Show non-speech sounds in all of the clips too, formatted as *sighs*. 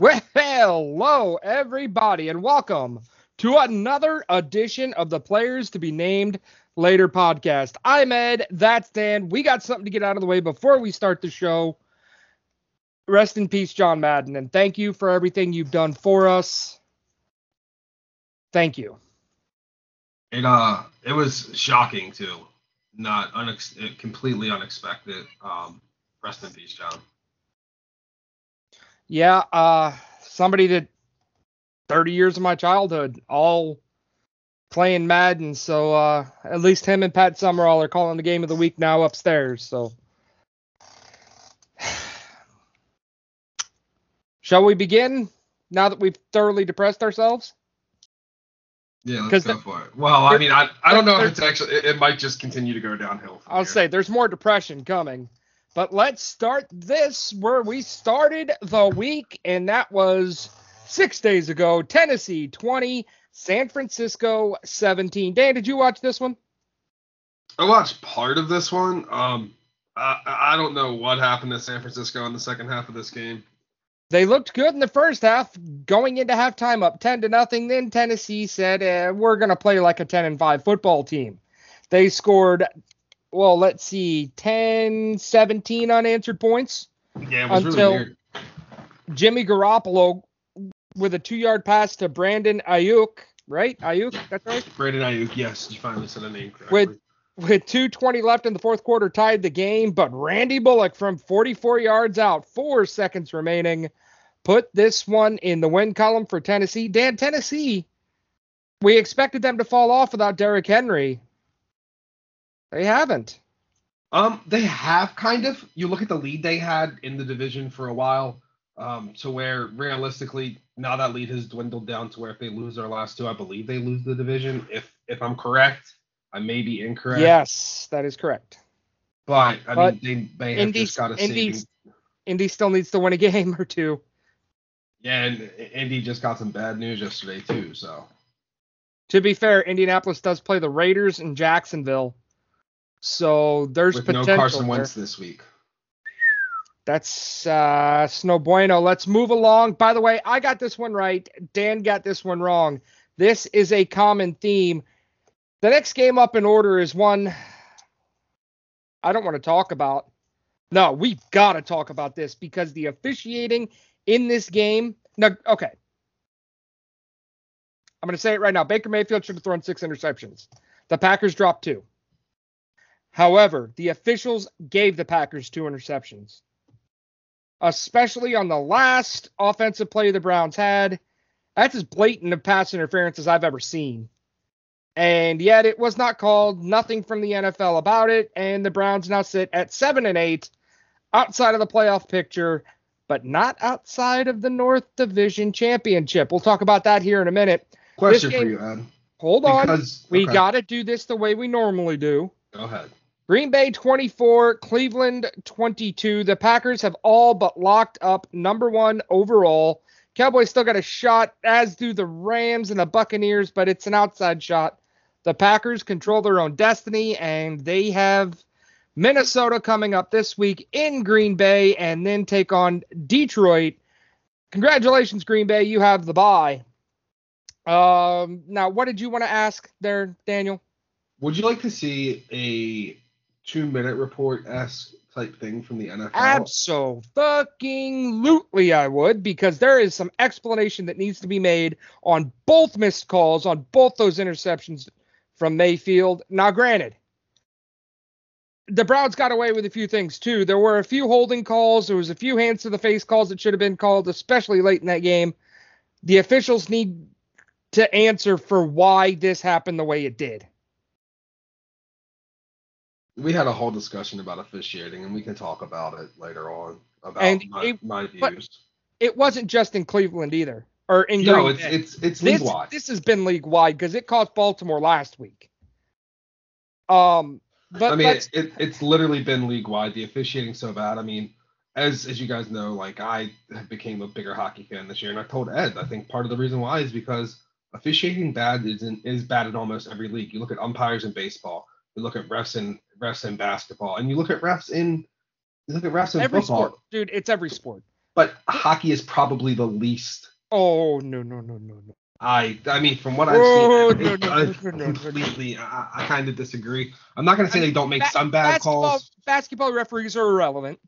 Well, hello, everybody, and welcome to another edition of the Players to Be Named Later podcast. I'm Ed, that's Dan. We got something to get out of the way before we start the show. Rest in peace, John Madden, and thank you for everything you've done for us. Thank you. It uh, it was shocking too, not unex- completely unexpected. Um, rest in peace, John. Yeah, uh, somebody that 30 years of my childhood, all playing Madden. So uh, at least him and Pat Summerall are calling the game of the week now upstairs. So *sighs* shall we begin now that we've thoroughly depressed ourselves? Yeah, let's go for it. Well, I mean, I, I don't know if it's actually it, it might just continue to go downhill. I'll here. say there's more depression coming. But let's start this where we started the week, and that was six days ago. Tennessee 20, San Francisco 17. Dan, did you watch this one? I watched part of this one. Um, I, I don't know what happened to San Francisco in the second half of this game. They looked good in the first half, going into halftime up 10 to nothing. Then Tennessee said, eh, "We're going to play like a 10 and 5 football team." They scored well, let's see, 10, 17 unanswered points. Yeah, until really Jimmy Garoppolo with a two yard pass to Brandon Ayuk, right? Ayuk, that's right. Brandon Aiyuk, yes, you finally said a name correctly. With with 220 left in the fourth quarter, tied the game, but Randy Bullock from 44 yards out, four seconds remaining, put this one in the win column for Tennessee. Dan, Tennessee, we expected them to fall off without Derrick Henry. They haven't. Um, they have kind of. You look at the lead they had in the division for a while, um, to where realistically now that lead has dwindled down to where if they lose their last two, I believe they lose the division. If if I'm correct, I may be incorrect. Yes, that is correct. But I but mean, they may have Indy, just got a Indy. Indy still needs to win a *laughs* game or two. Yeah, and Indy just got some bad news yesterday too. So. To be fair, Indianapolis does play the Raiders in Jacksonville so there's With potential. No Carson Wentz this week. That's uh, no bueno. Let's move along. By the way, I got this one right. Dan got this one wrong. This is a common theme. The next game up in order is one I don't want to talk about. No, we've got to talk about this because the officiating in this game. Now, okay. I'm going to say it right now. Baker Mayfield should have thrown six interceptions. The Packers dropped two. However, the officials gave the Packers two interceptions, especially on the last offensive play the Browns had. That's as blatant of pass interference as I've ever seen. And yet it was not called, nothing from the NFL about it, and the Browns now sit at 7 and 8 outside of the playoff picture, but not outside of the North Division Championship. We'll talk about that here in a minute. Question game, for you, Ed. Hold because, on. We got to do this the way we normally do. Go ahead. Green Bay 24, Cleveland 22. The Packers have all but locked up number one overall. Cowboys still got a shot, as do the Rams and the Buccaneers, but it's an outside shot. The Packers control their own destiny, and they have Minnesota coming up this week in Green Bay and then take on Detroit. Congratulations, Green Bay. You have the bye. Um, now, what did you want to ask there, Daniel? Would you like to see a two minute report esque type thing from the NFL? Absolutely, I would, because there is some explanation that needs to be made on both missed calls, on both those interceptions from Mayfield. Now, granted, the Browns got away with a few things too. There were a few holding calls, there was a few hands to the face calls that should have been called, especially late in that game. The officials need to answer for why this happened the way it did we had a whole discussion about officiating, and we can talk about it later on about and my, it, my views. It wasn't just in Cleveland either, or in no, it's, it's it's league wide. This has been league wide because it cost Baltimore last week. Um, but I mean, it, it, it's literally been league wide. The officiating so bad. I mean, as as you guys know, like I became a bigger hockey fan this year, and I told Ed, I think part of the reason why is because officiating bad is in, is bad in almost every league. You look at umpires in baseball, you look at refs in refs in basketball, and you look at refs in you look at refs in every football. sport, dude. It's every sport. but hockey is probably the least. Oh no no no no no. I I mean, from what I've seen, no, no, I no, completely, I, I kind of disagree. I'm not gonna say they don't make Ba- some bad basketball, calls. Basketball referees are irrelevant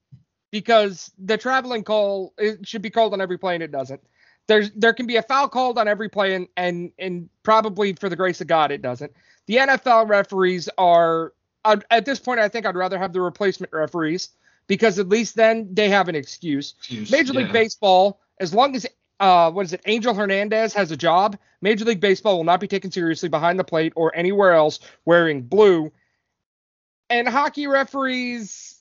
because the traveling call it should be called on every play and it doesn't. There's there can be a foul called on every play and and and probably for the grace of God it doesn't. The NFL referees are I'd- at this point I think I'd rather have the replacement referees because at least then they have an excuse. Excuse, Major League yeah. Baseball, as long as uh, what is it, Angel Hernandez has a job, Major League Baseball will not be taken seriously behind the plate or anywhere else wearing blue. And hockey referees,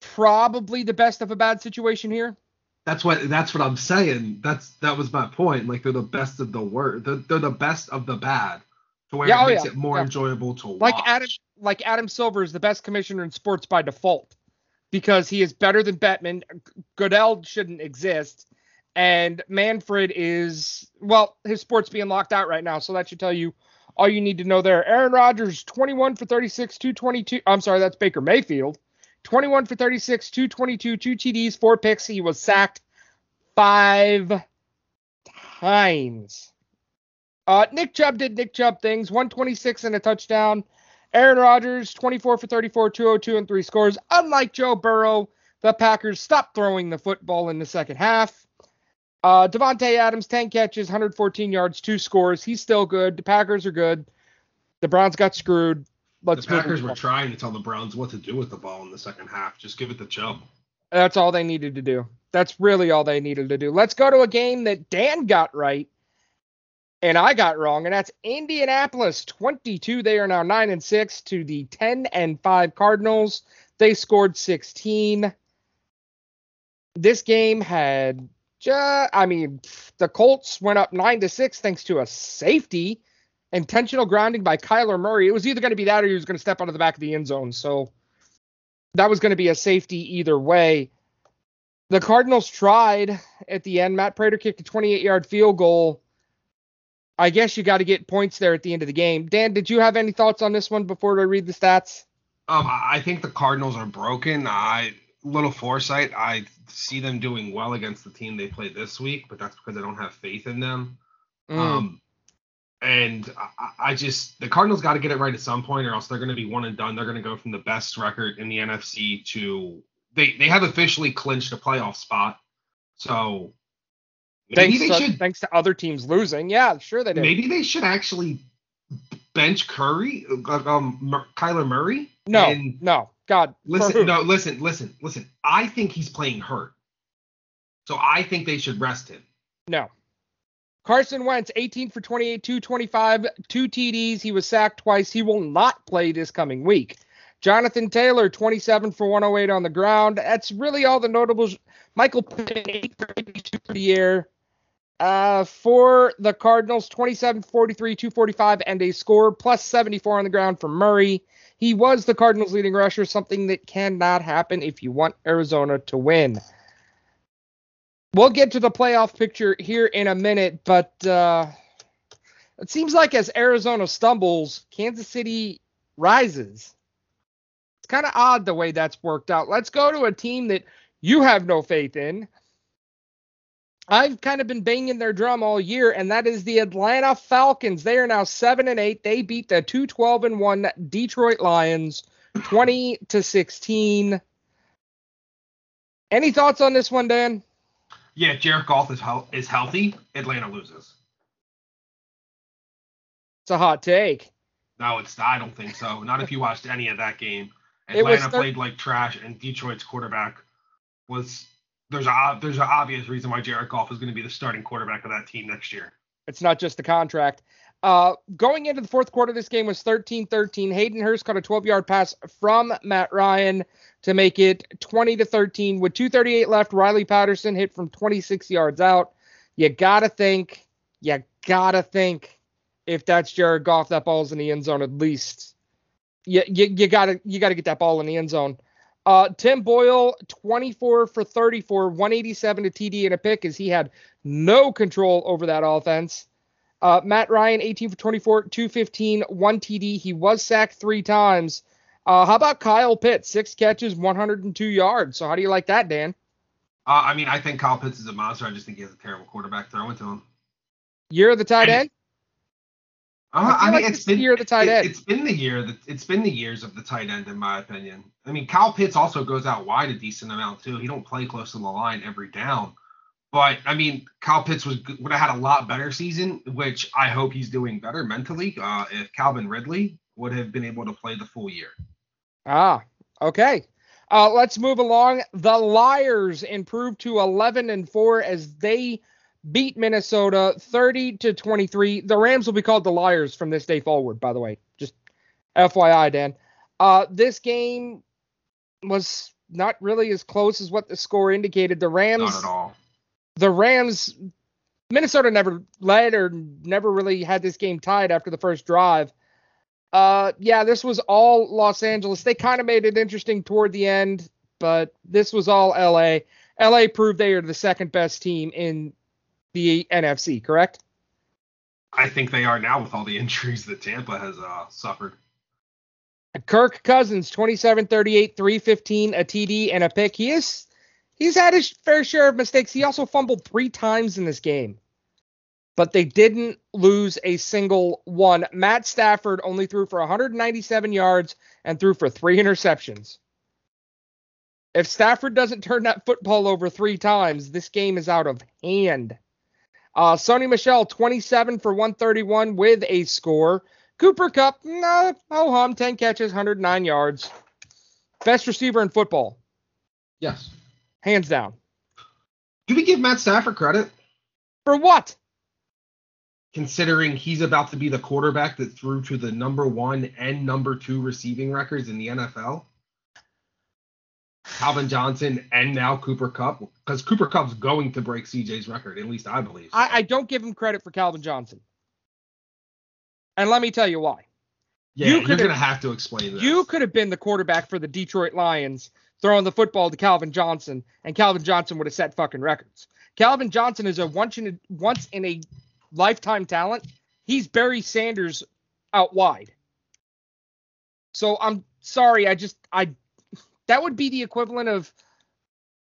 probably the best of a bad situation here. That's what that's what I'm saying. That's that was my point. Like they're the best of the worst. They're, they're the best of the bad. To where Yeah, it oh, makes yeah, it more yeah. enjoyable to Like watch. Adam, like Adam Silver is the best commissioner in sports by default because he is better than Bettman. Goodell shouldn't exist, and Manfred is well, his sport's being locked out right now, so that should tell you all you need to know there. Aaron Rodgers, 21 for 36, 222. I'm sorry, that's Baker Mayfield. 21 for 36, 222, two TDs, four picks. He was sacked five times. Uh, Nick Chubb did Nick Chubb things, 126 and a touchdown. Aaron Rodgers, 24 for 34, 202 and three scores. Unlike Joe Burrow, the Packers stopped throwing the football in the second half. Uh, Davante Adams, 10 catches, 114 yards, two scores. He's still good. The Packers are good. The Browns got screwed. the Let's move Packers were trying to tell the Browns what to do with the ball in the second half. Just give it to Chubb. That's all they needed to do. That's really all they needed to do. Let's go to a game that Dan got right and I got wrong, and that's Indianapolis 22. They are now 9 and 6 to the 10 and 5 Cardinals. They scored 16. This game had just, I mean, the Colts went up 9 to 6 thanks to a safety, intentional grounding by Kyler Murray. It was either going to be that or he was going to step out of the back of the end zone. So that was going to be a safety either way. The Cardinals tried at the end. Matt Prater kicked a 28 yard field goal. I guess you got to get points there at the end of the game. Dan, did you have any thoughts on this one before I read the stats? Um, I think the Cardinals are broken. I little foresight. I see them doing well against the team they play this week, but that's because I don't have faith in them. Mm. Um, and I- I, I just the Cardinals got to get it right at some point, or else they're going to be one and done. They're going to go from the best record in the NFC to they they have officially clinched a playoff spot. So maybe thanks, they to, should thanks to other teams losing. Yeah, sure they did. maybe they should actually bench Curry, uh, um, Kyler Murray. no, no, God. Listen, no, listen, listen, listen. I think he's playing hurt. So I think they should rest him. No. Carson Wentz, 18 for 28, 225, two TDs. He was sacked twice. He will not play this coming week. Jonathan Taylor, 27 for 108 on the ground. That's really all the notables. Michael Pittman, 8 for 82 for the year. Uh, for the Cardinals, 27 43, 245, and a score plus 74 on the ground for Murray. He was the Cardinals' leading rusher, something that cannot happen if you want Arizona to win. We'll get to the playoff picture here in a minute, but uh, it seems like as Arizona stumbles, Kansas City rises. It's kind of odd the way that's worked out. Let's go to a team that you have no faith in. I've kind of been banging their drum all year, and that is the Atlanta Falcons. They are now seven and eight. They beat the two twelve and one Detroit Lions, twenty to sixteen. Any thoughts on this one, Dan? Yeah, Jared Goff is hel- is healthy. Atlanta loses. It's a hot take. No, it's I don't think so. Not if you watched any of that game. *laughs* Atlanta thir- played like trash, and Detroit's quarterback was there's a there's an obvious reason why Jared Goff is going to be the starting quarterback of that team next year. It's not just the contract. Uh, going into the fourth quarter, this game was 13-13. Hayden Hurst caught a 12-yard pass from Matt Ryan to make it 20 to 13. With 2:38 left, Riley Patterson hit from 26 yards out. You gotta think, you gotta think, if that's Jared Goff, that ball's in the end zone at least. You, you, you gotta you gotta get that ball in the end zone. Uh, Tim Boyle, 24 for 34, 187 to TD and a pick, as he had no control over that offense. Uh, Matt Ryan, 18 for 24, 215, one TD. He was sacked three times. Uh, how about Kyle Pitts, six catches, 102 yards? So how do you like that, Dan? Uh, I mean, I think Kyle Pitts is a monster. I just think he has a terrible quarterback throwing to him. You're the tight end. Uh, I I, mean, like it's is the year of the tight it- end. It's been the year that it's been the years of the tight end, in my opinion. I mean, Kyle Pitts also goes out wide a decent amount too. He don't play close to the line every down, but I mean, Kyle Pitts was would have had a lot better season, which I hope he's doing better mentally. Uh, if Calvin Ridley would have been able to play the full year. Ah, okay. Uh, let's move along. The Liars improved to 11 and 4 as they beat Minnesota 30 to 23. The Rams will be called the Liars from this day forward, by the way. Just FYI, Dan. Uh, this game was not really as close as what the score indicated. The Rams Not at all. the Rams, Minnesota never led or never really had this game tied after the first drive. Uh, yeah, this was all Los Angeles. They kind of made it interesting toward the end, but this was all LA. LA proved they are the second best team in the NFC, correct? I think they are now with all the injuries that Tampa has uh, suffered. Kirk Cousins, 27 38, 315, a TD, and a pick. He is he's had his fair share of mistakes. He also fumbled three times in this game. But they didn't lose a single one. Matt Stafford only threw for 197 yards and threw for three interceptions. If Stafford doesn't turn that football over three times, this game is out of hand. Uh, Sony Michel, 27 for 131 with a score. Cooper Kupp, no, ho hum, 10 catches, 109 yards. Best receiver in football, Yes. hands down. Do we give Matt Stafford credit? For what? considering he's about to be the quarterback that threw to the number one and number two receiving records in the NFL. Calvin Johnson and now Cooper Kupp, because Cooper Kupp's going to break CJ's record, at least I believe. so. I, I don't give him credit for Calvin Johnson. And let me tell you why. yeah, you are gonna have to explain this. You could have been the quarterback for the Detroit Lions, throwing the football to Calvin Johnson, and Calvin Johnson would have set fucking records. Calvin Johnson is a once in a, once in a lifetime talent. He's Barry Sanders out wide. So I'm sorry, I just I that would be the equivalent of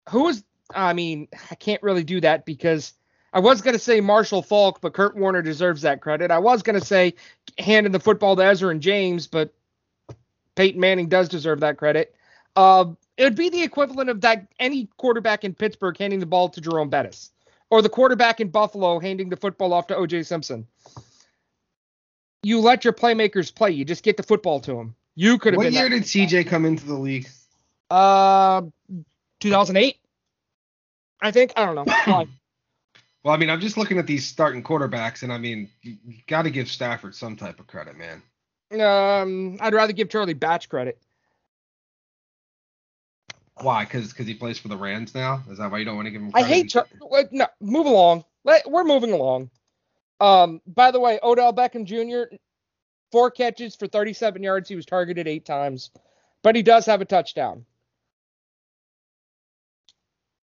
who is I mean, I can't really do that because I was going to say Marshall Faulk, but Kurt Warner deserves that credit. I was going to say handing the football to Edgerrin James, but Peyton Manning does deserve that credit. Uh, it would be the equivalent of that any quarterback in Pittsburgh handing the ball to Jerome Bettis, or the quarterback in Buffalo handing the football off to O.J. Simpson. You let your playmakers play. You just get the football to them. You could have what been. year did CJ come into the league? Uh, 2008. I think. I don't know. *coughs* Well, I mean, I'm just looking at these starting quarterbacks, and I mean, you, you got to give Stafford some type of credit, man. um, I'd rather give Charlie Batch credit. Why? Because because he plays for the Rams now. Is that why you don't want to give him? I hate Char- no. Move along. Let, we're moving along. Um, by the way, Odell Beckham Jr. four catches for 37 yards. He was targeted eight times, but he does have a touchdown.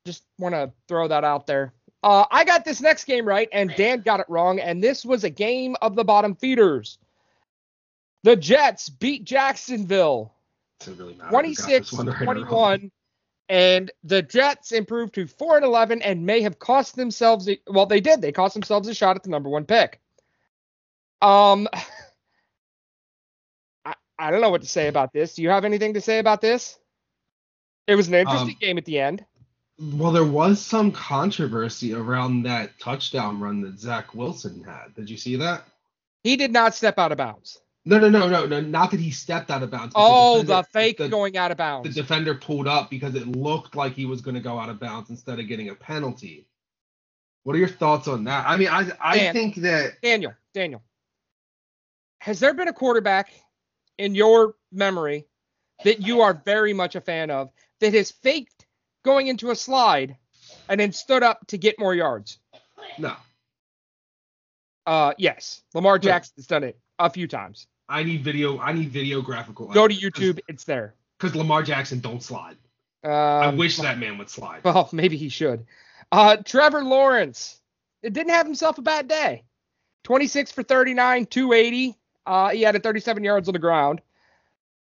Just want to throw that out there. Uh, I got this next game right, and Dan got it wrong. And this was a game of the bottom feeders. The Jets beat Jacksonville really matter. who got 26 this one right or wrong. 21 and the Jets improved to 4 and 11 and may have cost themselves a, well they did they cost themselves a shot at the number 1 pick. Um *sighs* I, I don't know what to say about this. Do you have anything to say about this? It was an interesting Um, game at the end. Well, there was some controversy around that touchdown run that Zach Wilson had. Did you see that? He did not step out of bounds. No, no, no, no, no. Not that he stepped out of bounds. Oh, the defender- fake the, going out of bounds. The defender pulled up because it looked like he was going to go out of bounds instead of getting a penalty. What are your thoughts on that? I mean, I I Dan. think that Daniel, Daniel. Has there been a quarterback in your memory that you are very much a fan of that has faked going into a slide and then stood up to get more yards? no. Uh, yes. Lamar. Jackson's done it a few times. I need video. I need video graphical. Go to YouTube, it's there. because Lamar Jackson don't slide. I Um, wish that man would slide. Well, *laughs* maybe he should. Uh, Trevor Lawrence. It didn't have himself a bad day. 26 for 39, 280. Uh, he had a 37 yards on the ground.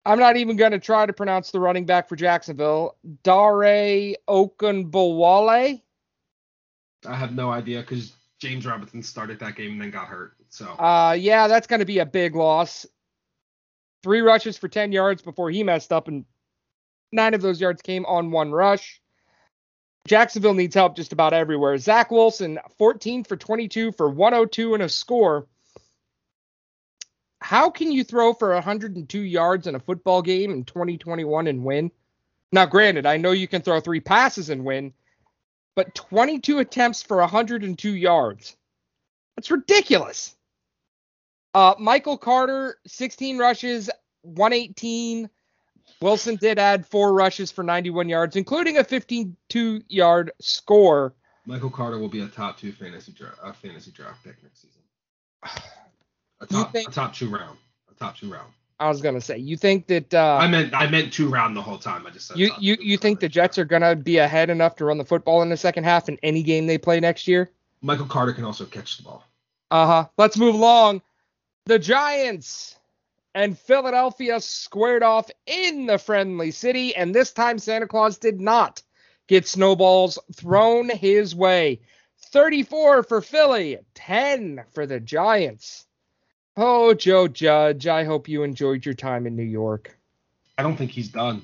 I'm not even going to try to pronounce the running back for Jacksonville, Dare Ogunbowale. I have no idea because James Robinson started that game and then got hurt. So Uh, yeah, that's going to be a big loss. Three rushes for 10 yards before he messed up, and nine of those yards came on one rush. Jacksonville needs help just about everywhere. Zach Wilson, 14 for 22 for 102 and a score. How can you throw for 102 yards in a football game in 2021 and win? Now, granted, I know you can throw three passes and win, but 22 attempts for 102 yards. That's ridiculous. Uh, Michael Carter, 16 rushes, 118. Wilson did add four rushes for 91 yards, including a 52 yard score. Michael Carter will be a top two fantasy draft, uh, fantasy draft pick next season. *sighs* *sighs* *sighs* A You top, think- a top two round, a top two round. I was gonna say, you think that uh, I meant I meant two round the whole time. I just said you you you think the. Jets are gonna be ahead enough to run the football in the second half in any game they play next year? Michael Carter can also catch the ball. Uh huh. Let's move along. The Giants and Philadelphia squared off in the friendly city, and this time Santa Claus did not get snowballs thrown his way. 34 for Philly, 10 for the Giants. Oh, Joe Judge, I hope you enjoyed your time in New York. I don't think he's done.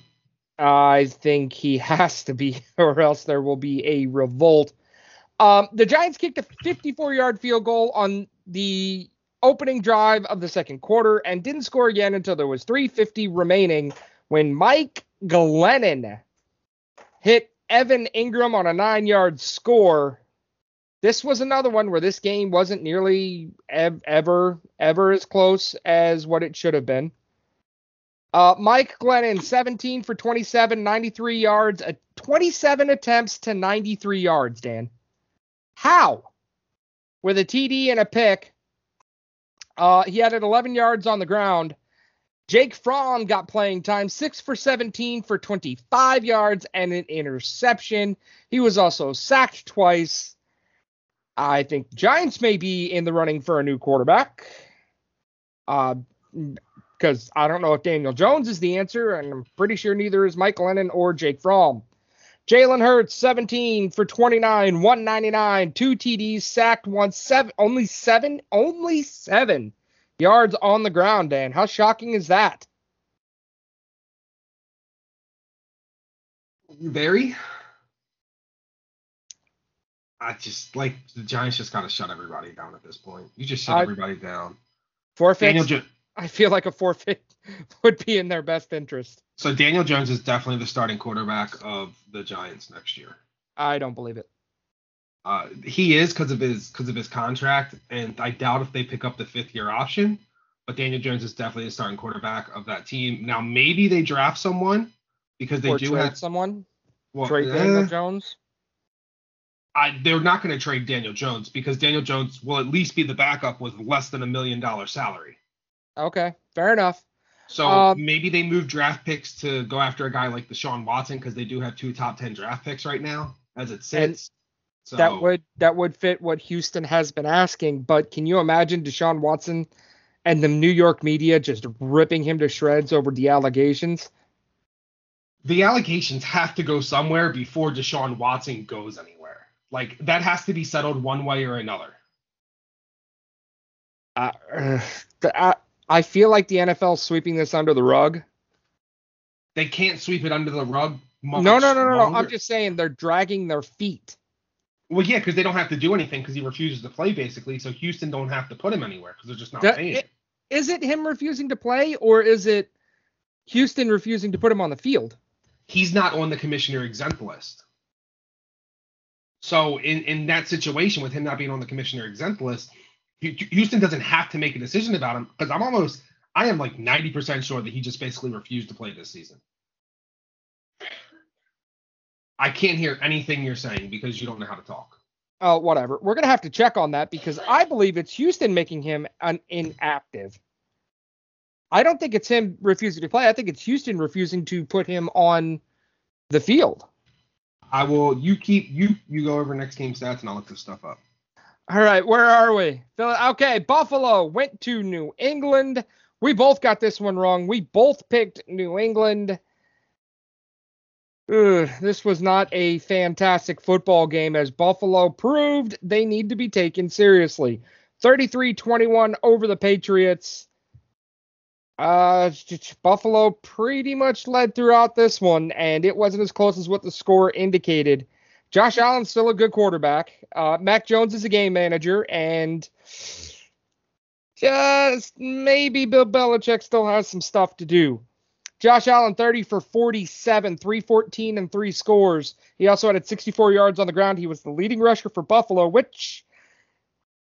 I think he has to be, *laughs* or else there will be a revolt. Um, the Giants kicked a 54 yard field goal on the opening drive of the second quarter and didn't score again until there was 350 remaining when Mike Glennon hit Evan Engram on a nine yard score. This was another one where this game wasn't nearly ev- ever, ever as close as what it should have been. Uh, Mike Glennon, 17 for 27, 93 yards, uh, 27 attempts to 93 yards, Dan. How? With a TD and a pick. Uh, he it 11 yards on the ground. Jake Fromm got playing time, 6 for 17 for 25 yards and an interception. He was also sacked twice. I think Giants may be in the running for a new quarterback. Uh, because I don't know if Daniel Jones is the answer, and I'm pretty sure neither is Mike Glennon or Jake Fromm. Jalen Hurts, 17 for 29, 199, two TDs, sacked one, seven, only seven, only seven yards on the ground. Dan, how shocking is that? Very. I just like the Giants just gotta shut everybody down at this point. You just shut I- everybody down. Forfeit. Jo- I feel like a forfeit *laughs* would be in their best interest. so Daniel Jones is definitely the starting quarterback of the Giants next year. I don't believe it. Uh, he is because of his because of his contract, and I doubt if they pick up the fifth year option. But Daniel Jones is definitely the starting quarterback of that team. Now maybe they draft someone because they or do have someone. well, trade eh, Daniel Jones. I, they're not going to trade Daniel Jones because Daniel Jones will at least be the backup with less than a million dollar salary. Okay, fair enough. So Um, maybe they move draft picks to go after a guy like the Deshaun Watson because they do have two top ten draft picks right now as it sits. so That would that would fit what Houston has been asking, but can you imagine Deshaun Watson and the New York media just ripping him to shreds over the allegations? the allegations have to go somewhere before Deshaun Watson goes anywhere. Like that has to be settled one way or another. Uh, I, I feel like the NFL is sweeping this under the rug. They can't sweep it under the rug. No, no, no, no, no. I'm just saying they're dragging their feet. Well, yeah, because they don't have to do anything because he refuses to play basically. So Houston don't have to put him anywhere because they're just not paying. it- Is it him refusing to play, or is it Houston refusing to put him on the field? he's not on the commissioner exempt list. So in in that situation with him not being on the commissioner exempt list, Houston doesn't have to make a decision about him because I'm almost I am like 90% sure that he just basically refused to play this season. I can't hear anything you're saying because you don't know how to talk. Oh, whatever. We're gonna have to check on that because I believe it's Houston making him an inactive. I don't think it's him refusing to play. I think it's Houston refusing to put him on the field. I will you keep you you go over next game stats and I'll look this stuff up. All right, where are we? Okay, Buffalo went to New England, We both got this one wrong. We both picked New England. Ugh, this was not a fantastic football game as Buffalo proved they need to be taken seriously. 33 21 over the Patriots. Uh, Buffalo pretty much led throughout this one, and it wasn't as close as what the score indicated. Josh Allen's still a good quarterback. Uh, Mac Jones is a game manager, and just maybe Bill Belichick still has some stuff to do. Josh Allen 30 for 47, 314 and three scores. He also had 64 yards on the ground. He was the leading rusher for Buffalo, which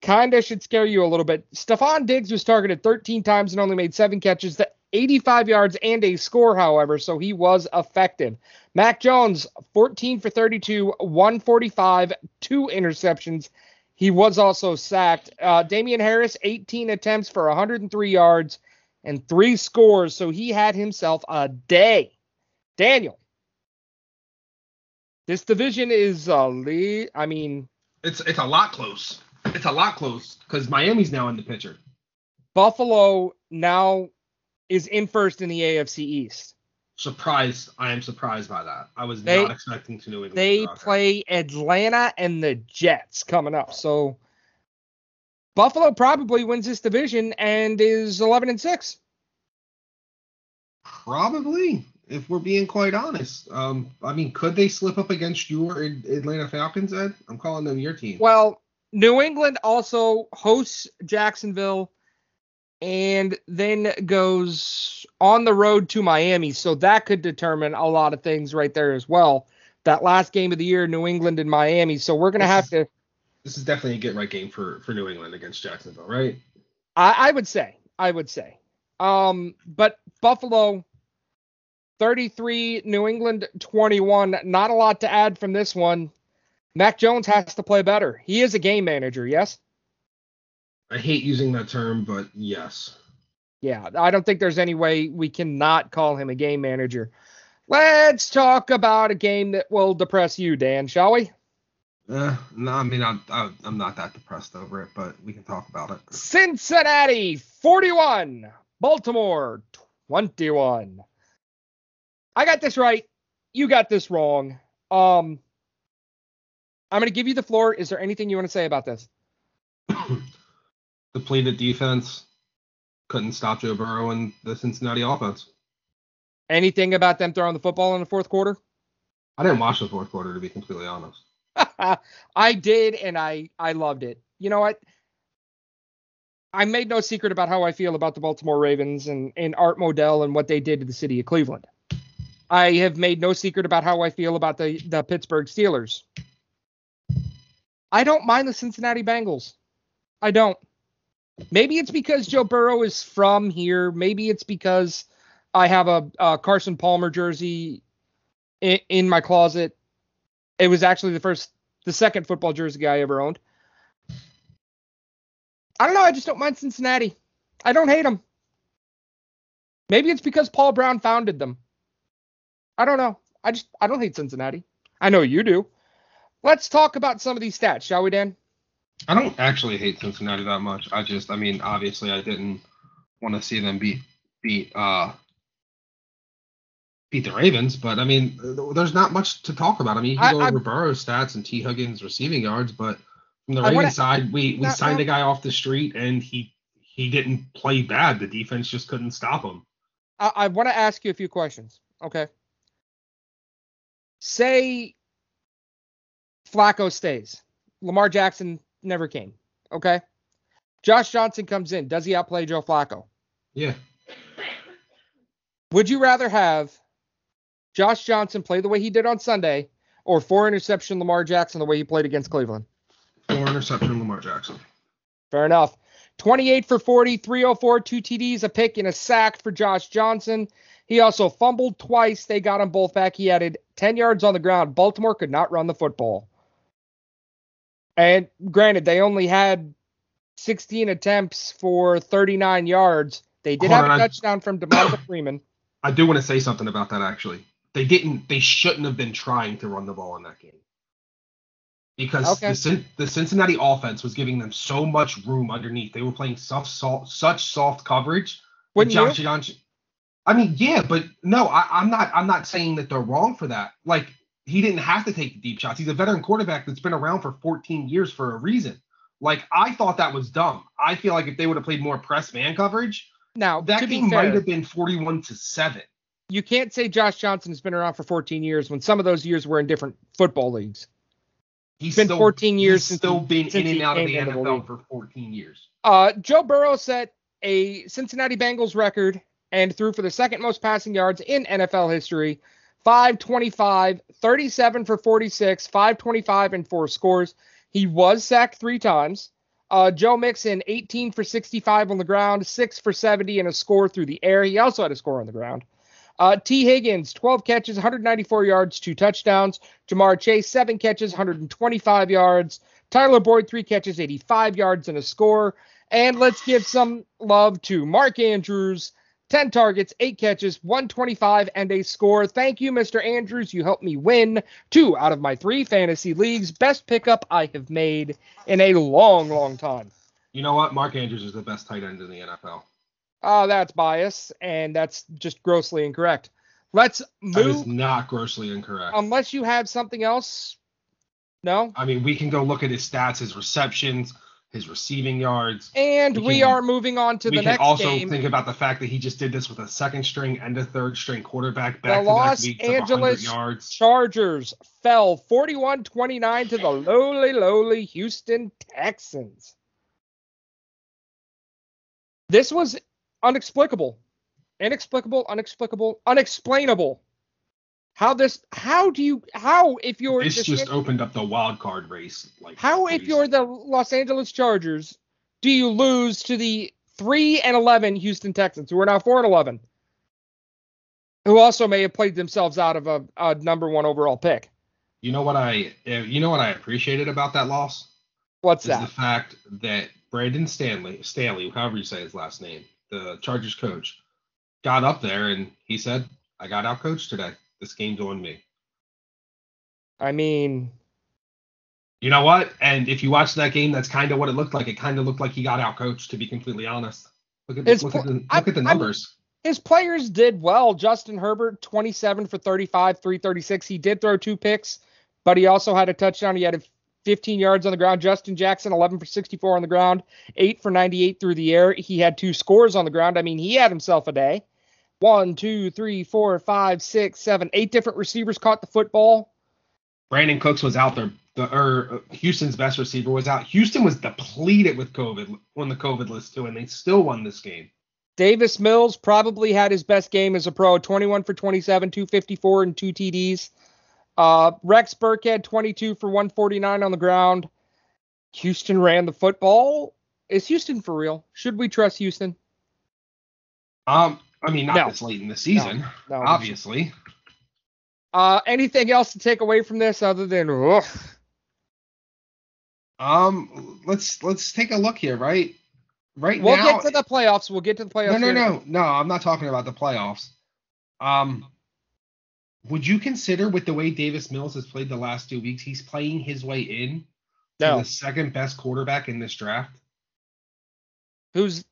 kind of should scare you a little bit. Stefon Diggs was targeted 13 times and only made seven catches, 85 yards and a score, however, so he was effective. Mac Jones, 14 for 32, 145, two interceptions. He was also sacked. Uh, Damien Harris, 18 attempts for 103 yards and three scores, so he had himself a day. Daniel, this division is a lead. I mean, it's it's a lot close it's a lot close because Miami's now in the picture. Buffalo now is in first in the AFC East. Surprised, I am surprised by that. I was they, not expecting to New England. They play Atlanta and the Jets coming up, so Buffalo probably wins this division and is 11 and six. Probably, if we're being quite honest. Um, I mean, could they slip up against your Atlanta Falcons, Ed? I'm calling them your team. Well, New England also hosts Jacksonville and then goes on the road to Miami. So that could determine a lot of things right there as well. That last game of the year, New England and Miami. So we're gonna this have is, to. This is definitely a get right game for for New England against Jacksonville, right? I, I would say. I would say. Um, but Buffalo, 33, New England 21. Not a lot to add from this one. Mac Jones has to play better. He is a game manager, yes? I hate using that term, but yes. Yeah, I don't think there's any way we cannot call him a game manager. Let's talk about a game that will depress you, Dan, shall we? Uh, no, I mean, I'm, I'm not that depressed over it, but we can talk about it. Cincinnati 41, Baltimore 21. I got this right. You got this wrong. Um, I'm going to give you the floor. Is there anything you want to say about this? *laughs* Depleted defense couldn't stop Joe Burrow and the Cincinnati offense. Anything about them throwing the football in the fourth quarter? I didn't watch the fourth quarter to be completely honest. *laughs* I did, and I I loved it. You know what? I made no secret about how I feel about the Baltimore Ravens and, and Art Modell and what they did to the city of Cleveland. I have made no secret about how I feel about the, the Pittsburgh Steelers. I don't mind the Cincinnati Bengals. I don't. Maybe it's because Joe Burrow is from here. Maybe it's because I have a, a Carson Palmer jersey in, in, my closet. It was actually the first, the second football jersey I ever owned. I don't know. I just don't mind Cincinnati. I don't hate them. Maybe it's because Paul Brown founded them. I don't know. I just I don't hate Cincinnati. I know you do. Let's talk about some of these stats, shall we, Dan? I don't actually hate Cincinnati that much. I just, I mean, obviously, I didn't want to see them beat beat uh beat the Ravens, but I mean, there's not much to talk about. I mean, you can go I, over Burrow's stats and Tee Higgins receiving yards, but from the Ravens side, we we signed a guy off the street and he he didn't play bad. The defense just couldn't stop him. I, I want to ask you a few questions. Okay. Say Flacco stays. Lamar Jackson never came. Okay. Josh Johnson comes in. Does he outplay Joe Flacco? Yeah. Would you rather have Josh Johnson play the way he did on Sunday or four interception Lamar Jackson the way he played against Cleveland? Four interception Lamar Jackson. Fair enough. 28 for 40, 304, two TDs, a pick, and a sack for Josh Johnson. He also fumbled twice. They got him both back. He added 10 yards on the ground. Baltimore could not run the football. And granted, they only had 16 attempts for 39 yards. They did Hold have on, a touchdown I, from Devonta *coughs* Freeman. I do want to say something about that actually. They didn't. They shouldn't have been trying to run the ball in that game because okay. the, the, Cincinnati offense was giving them so much room underneath. They were playing soft, soft, such soft coverage Wouldn't you? Josh Johnson. I mean, yeah, but no, I, I'm not. I'm not saying that they're wrong for that. Like he didn't have to take the deep shots. He's a veteran quarterback that's been around for 14 years for a reason. Like I thought that was dumb. I feel like if they would have played more press man coverage, Now, that game fair, might have been 41 to seven. you can't say Josh Johnson has been around for 14 years when some of those years were in different football leagues. He's been 14 years he's since still he- been in and out of the NFL for 14 years. Uh, Joe Burrow set a Cincinnati Bengals record and threw for the second most passing yards in NFL history. 525, 37 for 46, 525 and four scores. He was sacked three times. Uh, Joe Mixon, 18 for 65 on the ground, 6 for 70 and a score through the air. He also had a score on the ground. Uh, Tee Higgins, 12 catches, 194 yards, two touchdowns. Ja'Marr Chase, 7 catches, 125 yards. Tyler Boyd, 3 catches, 85 yards and a score. And let's give some love to Mark Andrews, 10 targets, 8 catches, 125 and a score. Thank you, Mr. Andrews. You helped me win two out of my three fantasy leagues. Best pickup I have made in a long, long time. You know what? Mark Andrews is the best tight end in the NFL. Uh, that's bias, and that's just grossly incorrect. Let's move. That is not grossly incorrect. Unless you have something else. No. I mean, we can go look at his stats, his receptions, his receiving yards. And We we can- are moving on to the can next also game. Also think about the fact that he just did this with a second string and a third string quarterback The back back Los weeks of 100 Angeles yards. Chargers fell 41 29 to the lowly, lowly Houston Texans. This was unexplicable. Inexplicable, unexplicable, unexplainable. How this, how do you, how if you're, This the just San- opened up the wild card race. Like how if you're the Los Angeles Chargers, do you lose to the 3 and 11 Houston Texans, who are now 4 and 11, who also may have played themselves out of a, a number one overall pick? You know what I uh, you know what I appreciated about that loss What's is that? the fact that Brandon Stanley Stanley, however you say his last name, the Chargers coach, got up there and he said, "I got out coached today. This game's on me." I mean, You know what? And if you watch that game, that's kind of what it looked like. It kind of looked like he got out coached, to be completely honest. Look at look at pl- the, I'm- at the numbers. his players did well. Justin Herbert, 27 for 35, 336. He did throw two picks, but he also had a touchdown. He had 15 yards on the ground. Justin Jackson, 11 for 64 on the ground, 8 for 98 through the air. He had two scores on the ground. I mean, he had himself a day. One, two, three, four, five, six, seven, eight different receivers caught the football. Brandin Cooks was out there. The or uh, Houston's best receiver was out. Houston was depleted with COVID on the COVID list too, and they still won this game. Davis Mills probably had his best game as a pro 21 for 27, 254, and two TDs. Uh, Rex Burkhead, 22 for 149 on the ground. Houston ran the football. Is Houston for real? Should we trust Houston? Um, I mean, not No. this late in the season, No. obviously. Uh, anything else to take away from this other than ugh, Um, let's let's take a look here, right? Right we'll now, get to the playoffs. We'll get to the playoffs. no, no, no, no. I'm not talking about the playoffs. Um, would you consider with the way Davis Mills has played the last two weeks, he's playing his way in to the second best quarterback in this draft? Who's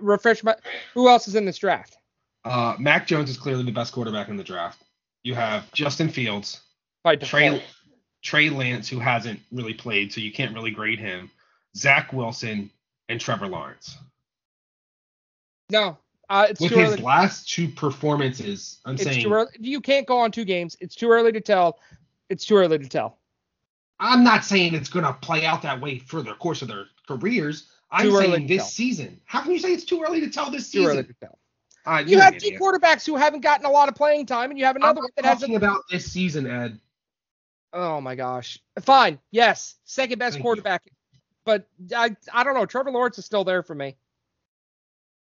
refresh my? Who else is in this draft? Uh, Mac Jones is clearly the best quarterback in the draft. You have Justin Fields, By Trey. Trey Lance, who hasn't really played, so you can't really grade him. Zach Wilson and Trevor Lawrence. No, uh, it's With his early. last two performances, I'm It's saying early. You can't go on two games. It's too early to tell. It's too early to tell. I'm not saying it's gonna play out that way for the course of their careers. I'm Too early saying this season. How can you say it's too early to tell this Too early season? to tell. Uh, You have two quarterbacks who haven't gotten a lot of playing time, and you have I'm another one that hasn't. talking about this season, Ed. Oh my gosh. Fine. Yes, second best Thank you. quarterback. But I I don't know. Trevor Lawrence is still there for me.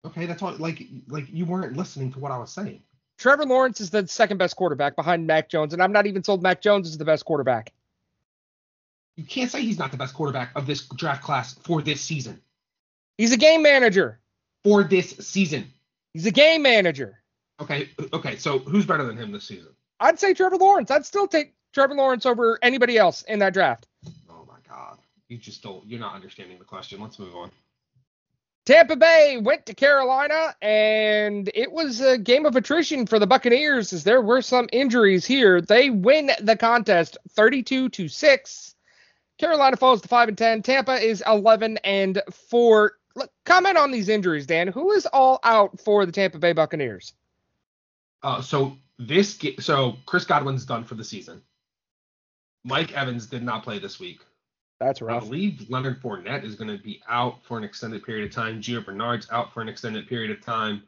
Okay, that's all. like like you weren't listening to what I was saying. Trevor Lawrence is the second best quarterback behind Mac Jones, and I'm not even sold Mac Jones is the best quarterback. You can't say he's not the best quarterback of this draft class for this season. He's a game manager. For this season. He's a game manager. Okay, okay. So who's better than him this season? I'd say Trevor Lawrence. I'd still take Trevor Lawrence over anybody else in that draft. Oh my God, you just don't. You're not understanding the question. Let's move on. Tampa Bay went to Carolina, and it was a game of attrition for the Buccaneers as there were some injuries here. They win the contest 32 to 6. Carolina falls to 5 and 10. Tampa is 11 and 4. Look, comment on these injuries, Dan. Who is all out for the Tampa Bay Buccaneers? Uh, so this so Chris Godwin's done for the season. Mike Evans did not play this week. That's rough. I believe Leonard Fournette is going to be out for an extended period of time. Gio Bernard's out for an extended period of time.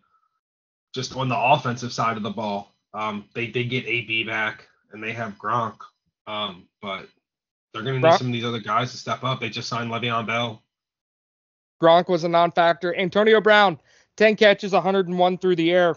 Just on the offensive side of the ball, um, they did get AB back and they have Gronk, um, but they're going to need some of these other guys to step up. They just signed Le'Veon Bell. Gronk was a non-factor. Antonio Brown, 10 catches, 101 through the air.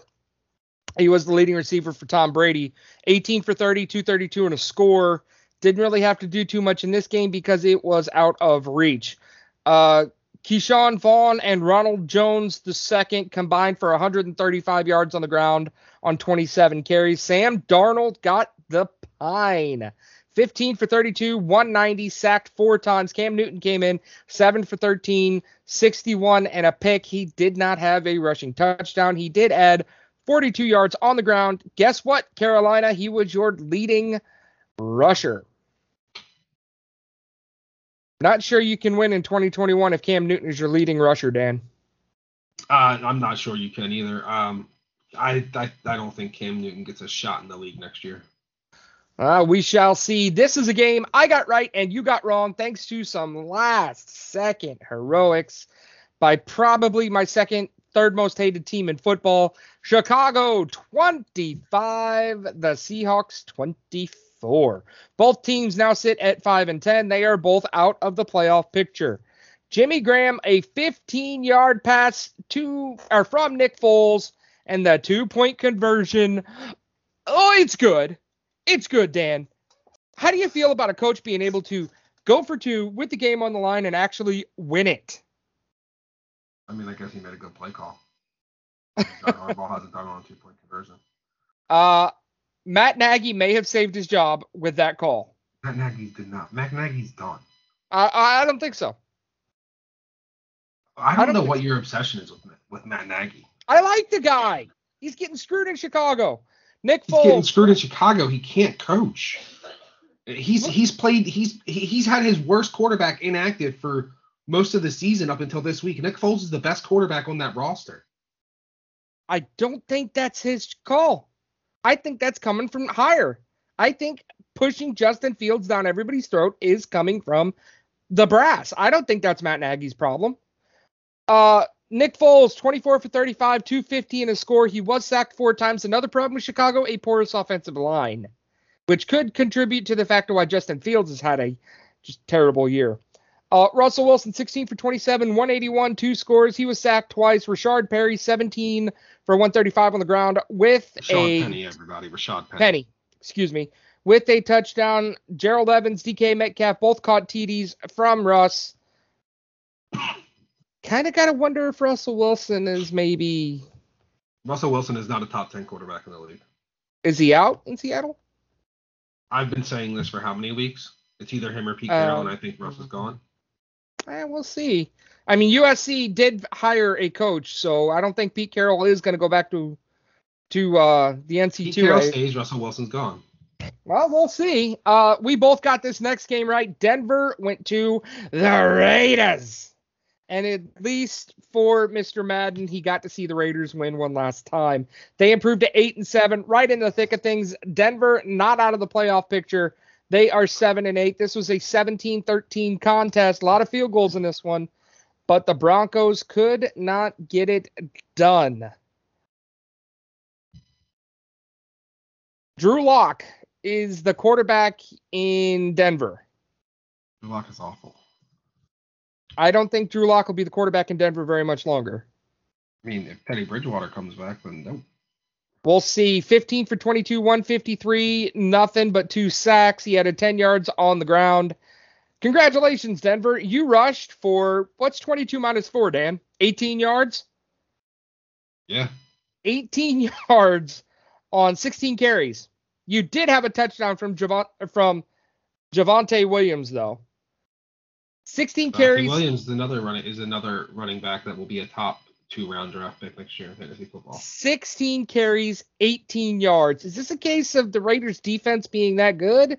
He was the leading receiver for Tom Brady. 18 for 30, 232 and a score. Didn't really have to do too much in this game because it was out of reach. Uh, Ke'Shawn Vaughn and Ronald Jones the second combined for 135 yards on the ground on 27 carries. Sam Darnold got the pine. 15 for 32, 190, sacked four times. Cam Newton came in 7 for 13, 61 and a pick. He did not have a rushing touchdown. He did add 42 yards on the ground. Guess what, Carolina? He was your leading rusher. Not sure you can win in 2021 if Cam Newton is your leading rusher, Dan. Uh, I'm not sure you can either. Um, I, I I don't think Cam Newton gets a shot in the league next year. Uh, we shall see. This is a game I got right and you got wrong thanks to some last second heroics by probably my second, third most hated team in football. Chicago 25, the Seahawks 24. Both teams now sit at 5 and 10. They are both out of the playoff picture. Jimmy Graham, a 15 yard pass to or from Nick Foles, and the two point conversion. Oh, it's good. It's good, Dan. How do you feel about a coach being able to go for two with the game on the line and actually win it? I mean, I guess he made a good play call. Harbaugh hasn't done on two point conversion. Uh, Matt Nagy may have saved his job with that call. Matt Nagy did not. Matt Nagy's done. I I don't think so. I don't, I don't know what so. your obsession is with with Matt Nagy. I like the guy. He's getting screwed in Chicago. Nick Foles. He's getting screwed in Chicago. He can't coach. He's he's played he's he's had his worst quarterback inactive for most of the season up until this week. Nick Foles is the best quarterback on that roster. I don't think that's his call. I think that's coming from higher. I think pushing Justin Fields down everybody's throat is coming from the brass. I don't think that's Matt Nagy's problem. Uh, Nick Foles, 24 for 35, 250 in a score. He was sacked four times. Another problem with Chicago, a porous offensive line, which could contribute to the fact of why Justin Fields has had a just terrible year. Uh, Russell Wilson, 16 for 27, 181, two scores. He was sacked twice. Rashard Perry, 17 for 135 on the ground with Rashad a Penny, everybody. Rashad Penny. Penny, excuse me, with a touchdown. Gerald Evans, DK Metcalf, both caught TDs from Russ. Kind of got to wonder if Russell Wilson is maybe. Russell Wilson is not a top 10 quarterback in the league. Is he out in Seattle? I've been saying this for how many weeks? It's either him or Pete Carroll, um, and I think Russ is gone. Eh, we'll see. I mean, USC did hire a coach, so I don't think Pete Carroll is going to go back to to uh, the NC2. Pete Carroll stays, Russell Wilson's gone. Well, we'll see. Uh, we both got this next game right. Denver went to the Raiders, and at least for Mr. Madden, he got to see the Raiders win one last time. They improved to eight and seven, right in the thick of things. Denver not out of the playoff picture. They are 7 and 8. This was a 17-13 contest. A lot of field goals in this one, but the Broncos could not get it done. Drew Lock is the quarterback in Denver. Drew Lock is awful. I don't think Drew Lock will be the quarterback in Denver very much longer. I mean, if Teddy Bridgewater comes back, then nope. We'll see 15 for 22, 153, nothing but two sacks. He had a 10 yards on the ground. Congratulations, Denver. You rushed for what's 22 minus 4, Dan? 18 yards? Yeah. 18 *laughs* yards on 16 carries. You did have a touchdown from Javon, from Javonte Williams though. 16 Matthew carries. Williams is another running is another running back that will be a top two round draft pick next year in fantasy football. 16 carries, 18 yards. Is this a case of the Raiders defense being that good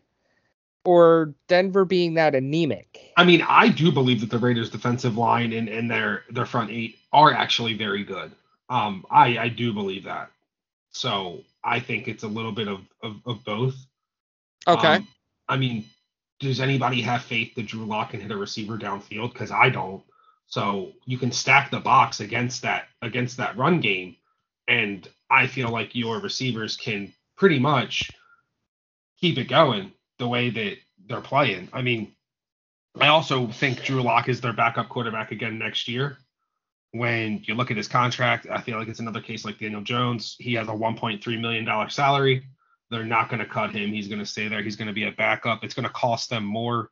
or Denver being that anemic? I mean, I do believe that the Raiders defensive line and, and their their front eight are actually very good. Um, I I do believe that. So I think it's a little bit of of, of both. Okay. Um, I mean, does anybody have faith that Drew Lock can hit a receiver downfield? Because I don't. So you can stack the box against that against that run game, and I feel like your receivers can pretty much keep it going the way that they're playing. I mean, I also think Drew Lock is their backup quarterback again next year. When you look at his contract, I feel like it's another case like Daniel Jones. He has a 1.3 million dollar salary. They're not going to cut him. He's going to stay there. He's going to be a backup. It's going to cost them more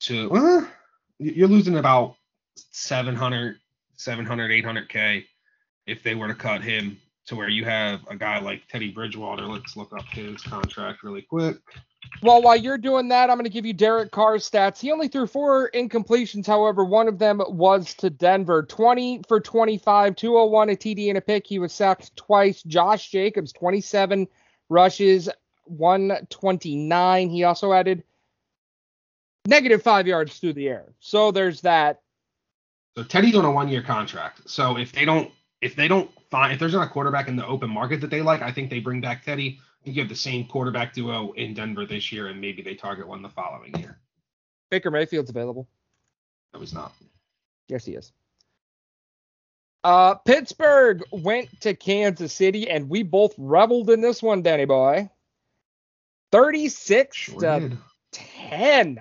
to. Uh, you're losing about 700, 700, 800k if they were to cut him to where you have a guy like Teddy Bridgewater. Let's look up his contract really quick. Well, while you're doing that, I'm going to give you Derek Carr's stats. He only threw four incompletions. However, one of them was to Denver. 20 for 25, 201, a TD and a pick. He was sacked twice. Josh Jacobs, 27 rushes, 129. He also added negative five yards through the air. So there's that. So Teddy's on a one-year contract. So if they don't, if they don't find, if there's not a quarterback in the open market that they like, I think they bring back Teddy. I think you have the same quarterback duo in Denver this year, and maybe they target one the following year. Baker Mayfield's available. That was not. Yes, he is. Uh, Pittsburgh went to Kansas City, and we both reveled in this one, Danny boy. 36 Sure to did. 10.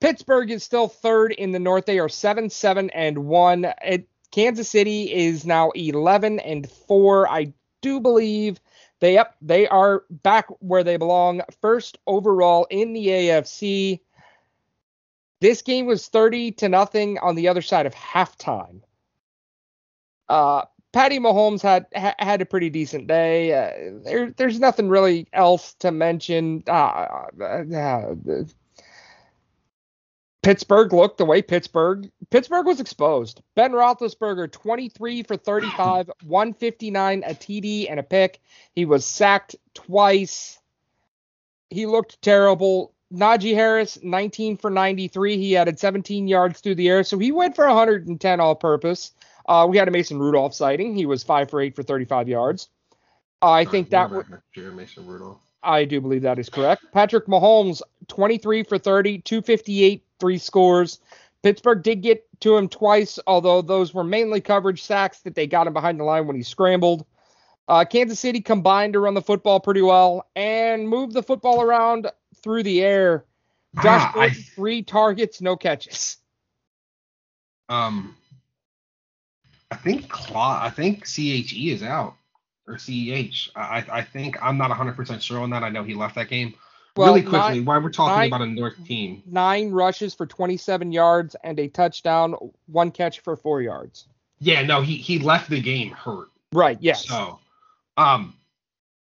Pittsburgh is still third in the North. They are 7 7 and 1. It, Kansas City is now 11 and 4. I do believe they up they are back where they belong. First overall in the AFC. This game was 30 to nothing on the other side of halftime. Uh, Patty Mahomes had ha- had a pretty decent day. Uh, there, there's nothing really else to mention. Uh, uh, uh, Pittsburgh looked the way Pittsburgh Pittsburgh was exposed. Ben Roethlisberger, 23 for 35, *clears throat* 159, a TD and a pick. He was sacked twice. He looked terrible. Najee Harris, 19 for 93. He added 17 yards through the air, so he went for 110 all-purpose. Uh, we had a Mason Rudolph sighting. He was five for eight for 35 yards. I think that would. Jared Mason Rudolph. I do believe that is correct. Patrick Mahomes, 23 for 30, 258, three scores. Pittsburgh did get to him twice, although those were mainly coverage sacks that they got him behind the line when he scrambled. Uh, Kansas City combined to run the football pretty well and move the football around through the air. Josh Ah, I- Gordon, three targets, no catches. Um, I think Cla- I think CHE is out or CEH. I I- I think I'm not 100 percent sure on that. I know he left that game. Well, really quickly, nine- while we're talking nine- about a North team, nine rushes for 27 yards and a touchdown, one catch for four yards. yeah, no, he he left the game hurt. Right, yes. So, um,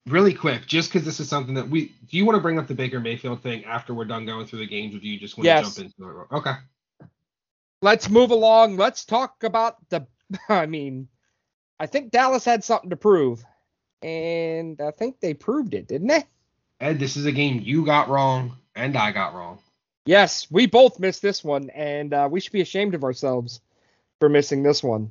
really quick, just because this is something that we do, you want to bring up the Baker Mayfield thing after we're done going through the games, or do you just want Yes. to jump into it? Okay. Let's move along. Let's talk about the. *laughs* I mean, I think Dallas had something to prove, and I think they proved it, didn't they? Ed, this is a game you got wrong and I got wrong. Yes, we both missed this one, and uh, we should be ashamed of ourselves for missing this one.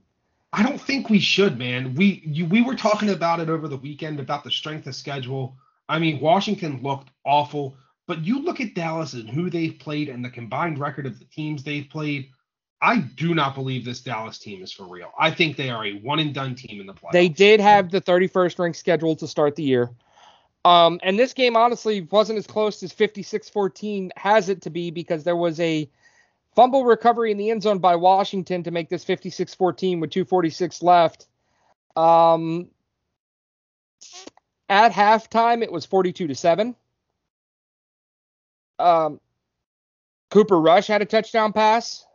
I don't think we should, man. We you, we were talking about it over the weekend about the strength of schedule. I mean, Washington looked awful, but you look at Dallas and who they've played and the combined record of the teams they've played. I do not believe this Dallas team is for real. I think they are a one and done team in the playoffs. They did have the 31st ranked schedule to start the year. Um, and this game honestly wasn't as close as 56-14 has it to be because there was a fumble recovery in the end zone by Washington to make this 56-14 with 246 left. Um, at halftime, it was 42 to 7. Um, Cooper Rush had a touchdown pass.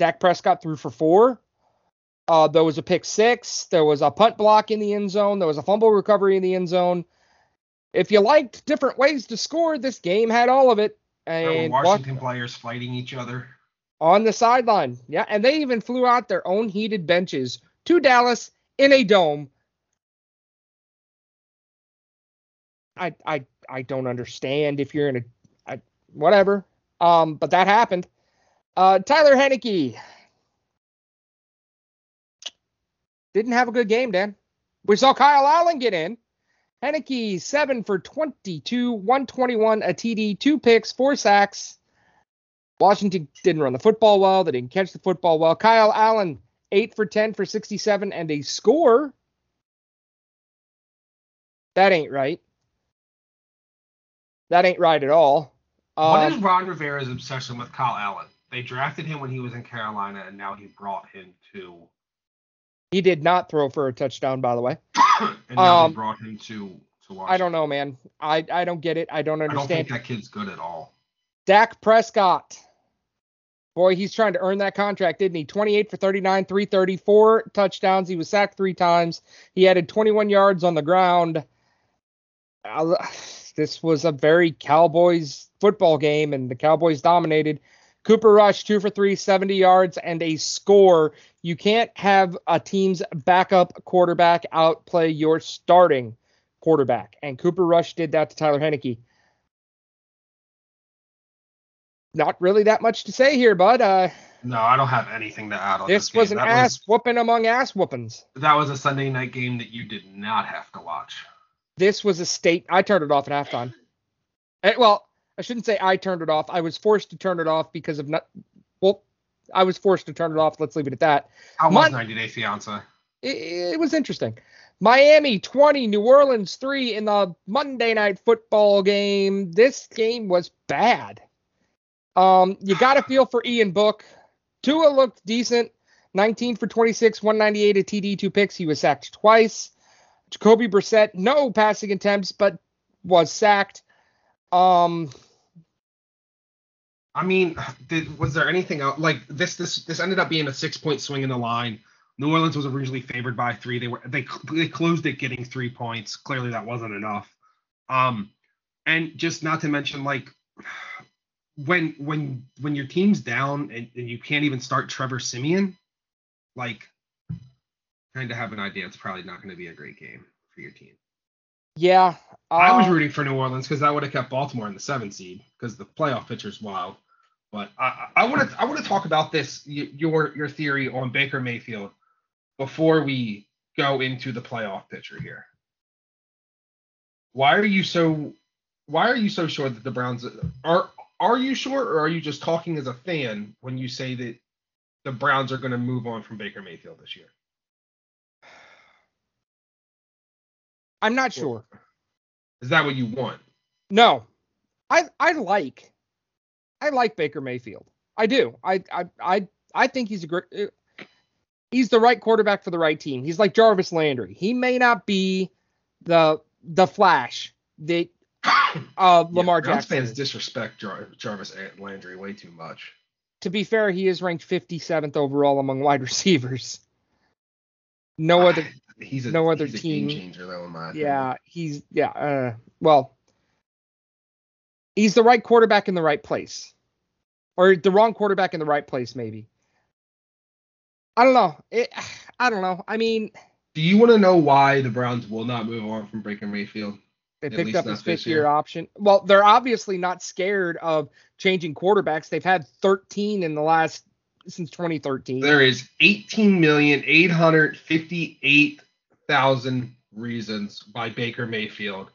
Dak Prescott threw for four. Uh, there was a pick six. There was a punt block in the end zone. There was a fumble recovery in the end zone. If you liked different ways to score, this game had all of it. And Washington players fighting each other. on the sideline. Yeah, and they even flew out their own heated benches to Dallas in a dome. I I I don't understand if you're in a I, whatever. Um, but that happened. Uh, Tyler Heinicke didn't have a good game, Dan. We saw Kyle Allen get in. Heinicke 7 for 22, 121, a TD, two picks, four sacks. Washington didn't run the football well. They didn't catch the football well. Kyle Allen, 8 for 10 for 67 and a score. That ain't right. That ain't right at all. What Um, is Ron Rivera's obsession with Kyle Allen? They drafted him when he was in Carolina, and now he brought him to, he did not throw for a touchdown, by the way. *coughs* and now Um, they brought him to to Washington. I don't know, man. I, I don't get it. I don't understand. I don't think that kid's good at all. Dak Prescott. Boy, he's trying to earn that contract, didn't he? 28 for 39, 334 touchdowns. He was sacked three times. He added 21 yards on the ground. Uh, *sighs* This was a very Cowboys football game, and the Cowboys dominated. Cooper Rush, two for three, 70 yards, and a score. You can't have a team's backup quarterback outplay your starting quarterback. And Cooper Rush did that to Tyler Heinicke not really that much to say here, bud. Uh, No, I don't have anything to add on this. this was an that ass whooping among ass whoopings. that was a Sunday night game that you did not have to watch. This was a state. I turned it off at halftime. Eh, well, I shouldn't say I turned it off. I was forced to turn it off because of not. Well, I was forced to turn it off. Let's leave it at that. How My- was 90 Day Fiance? It, it was interesting. Miami 20, New Orleans 3 in the Monday night football game. This game was bad. Um, you got to feel for Ian Book. Tua looked decent. 19 for 26, 198 a TD, two picks. He was sacked twice. Jacoby Brissett, no passing attempts, but was sacked. Um, I mean, did, was there anything else like this? This this ended up being a six point swing in the line. New Orleans was originally favored by three. They were they they closed it getting three points. Clearly, that wasn't enough. Um, and just not to mention like when when when your team's down and, and you can't even start Trevor Siemian, like kind of have an idea it's probably not going to be a great game for your team. Yeah. I was uh, rooting for New Orleans because that would have kept Baltimore in the seventh seed because the playoff picture's wild. But I, I want to I want to talk about this your your theory on Baker Mayfield before we go into the playoff picture here. Why are you so Why are you so sure that the Browns are Are you sure, or are you just talking as a fan when you say that the Browns are going to move on from Baker Mayfield this year? I'm not sure. Is that what you want? No, I I like I like Baker Mayfield. I do. I I I I think he's a great. uh, He's the right quarterback for the right team. He's like Jarvis Landry. He may not be the the flash that *coughs* uh, Lamar yeah, Browns Jackson. fans disrespect Jar- Jarvis Landry way too much. To be fair, he is ranked 57th overall among wide *laughs* receivers. No other He's a, no other he's team- game changer though in my opinion. Yeah, he's yeah. Uh, well, he's the right quarterback in the right place, or the wrong quarterback in the right place, maybe. I don't know. It, *sighs* I don't know. I mean, Do you want to know why the Browns will not move on from Baker Mayfield? they At picked up his fifth year year. option. Well, they're obviously not scared of changing quarterbacks. They've had 13 in the last since 2013. There is 18,858,000 reasons why Baker Mayfield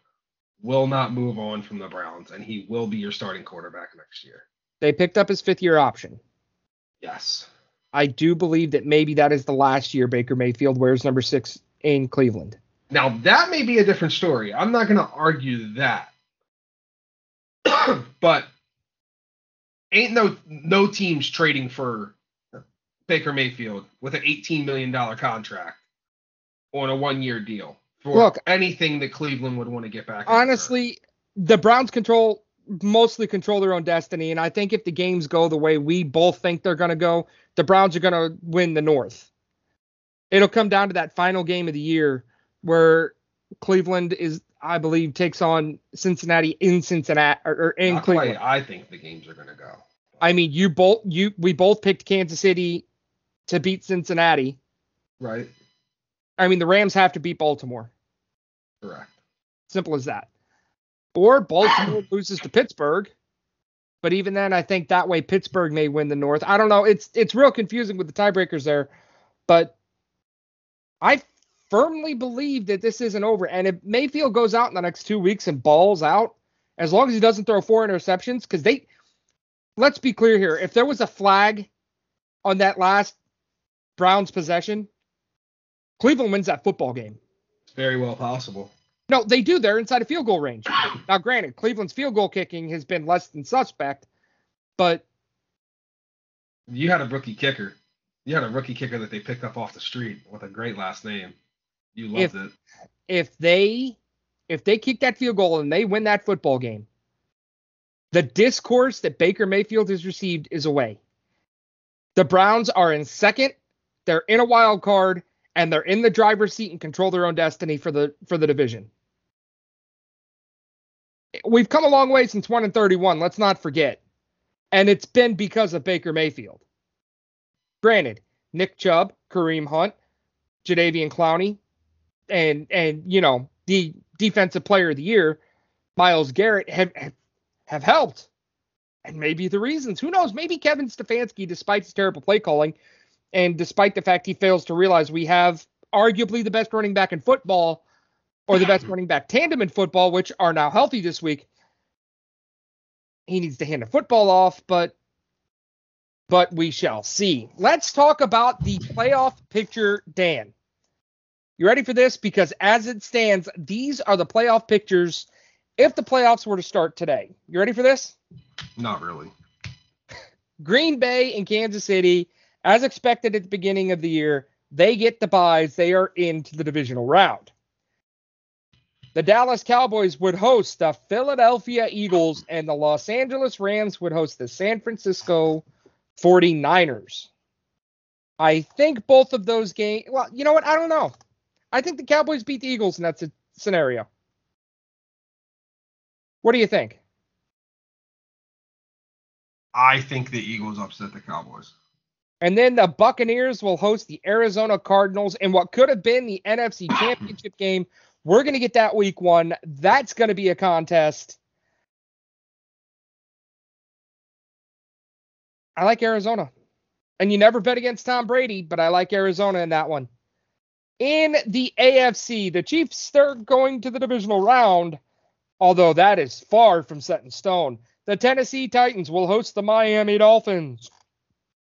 will not move on from the Browns, and he will be your starting quarterback next year. They picked up his fifth year option. Yes. I do believe that maybe that is the last year Baker Mayfield wears number six in Cleveland. Now that may be a different story. I'm not going to argue that, *coughs* but ain't no no teams trading for Baker Mayfield with an 18 million dollar contract on a one year deal for Look, anything that Cleveland would want to get back. after. honestly, the Browns control mostly control their own destiny, and I think if the games go the way we both think they're going to go, the Browns are going to win the North. It'll come down to that final game of the year where Cleveland is, I believe, takes on Cincinnati in Cincinnati or, or in Not Cleveland. I think the games are going to go. I mean, you both you we both picked Kansas City to beat Cincinnati. Right. I mean, the Rams have to beat Baltimore. Correct. Simple as that. Or Baltimore *clears throat* loses to Pittsburgh. But even then, I think that way Pittsburgh may win the North. I don't know. It's it's real confusing with the tiebreakers there. But I firmly believe that this isn't over. And if Mayfield goes out in the next two weeks and balls out, as long as he doesn't throw four interceptions, because they let's be clear here. If there was a flag on that last Browns possession, Cleveland wins that football game. It's very well possible. No, they do. They're inside a field goal range. Now, granted, Cleveland's field goal kicking has been less than suspect, but You had a rookie kicker. You had a rookie kicker that they picked up off the street with a great last name. You loved If- it. if they if they kick that field goal and they win that football game, the discourse that Baker Mayfield has received is away. The Browns are in second, they're in a wild card, and they're in the driver's seat and control their own destiny for the for the division. We've come a long way since 1 and 31, let's not forget. And it's been because of Baker Mayfield. Granted, Nick Chubb, Kareem Hunt, Jadeveon Clowney, and and you know the defensive player of the year, Myles Garrett have have, helped, and maybe the reasons. Who knows? Maybe Kevin Stefanski, despite his terrible play calling, and despite the fact he fails to realize we have arguably the best running back in football, or the best *clears throat* running back tandem in football, which are now healthy this week. He needs to hand the football off, but but we shall see. Let's talk about the playoff picture, Dan. You ready for this? Because as it stands, these are the playoff pictures if the playoffs were to start today. You ready for this? Not really. Green Bay and Kansas City, as expected at the beginning of the year, they get the buys. They are into the divisional round. The Dallas Cowboys would host the Philadelphia Eagles, and the Los Angeles Rams would host the San Francisco 49ers. I think both of those games, well, you know what? I don't know. I think the Cowboys beat the Eagles in that scenario. What do you think? I think the Eagles upset the Cowboys. And then the Buccaneers will host the Arizona Cardinals in what could have been the NFC *coughs* Championship game. We're going to get that week one. That's going to be a contest. I like Arizona. And you never bet against Tom Brady, but I like Arizona in that one. In the AFC, the Chiefs, they're going to the divisional round, although that is far from set in stone. The Tennessee Titans will host the Miami Dolphins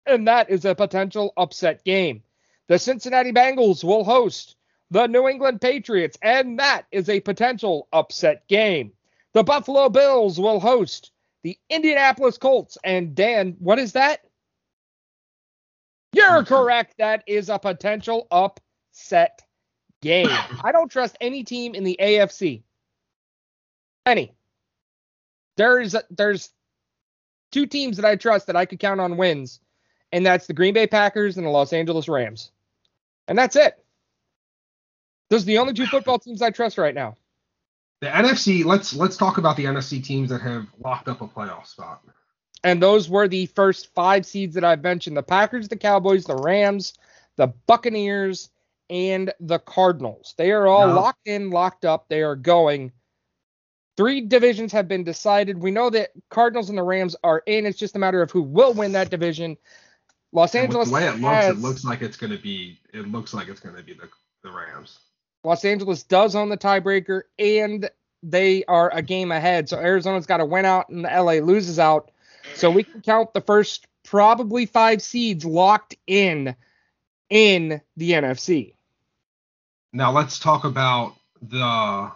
and that is a potential upset game. The Cincinnati Bengals will host the New England Patriots, and that is a potential upset game. The Buffalo Bills will host the Indianapolis Colts, and Dan, what is that? You're *laughs* correct. That is a potential upset game. *laughs* I don't trust any team in the AFC. Any. There's there's two teams that I trust that I could count on wins and that's the Green Bay Packers and the Los Angeles Rams. And that's it. Those are the only two football teams I trust right now. The NFC. Let's let's talk about the NFC teams that have locked up a playoff spot. And those were the first five seeds that I've mentioned the Packers, the Cowboys, the Rams, the Buccaneers, and the Cardinals. They are all Now- locked in, locked up. They are going. Three divisions have been decided. We know that Cardinals and the Rams are in. It's just a matter of who will win that division. Los And Angeles the way it looks, has, it looks like it's going to be. It looks like it's going to be the the Rams. Los Angeles does own the tiebreaker, and they are a game ahead. So Arizona's got to win out, and the LA loses out. So we can count the first probably five seeds locked in in the NFC. Now let's talk about the.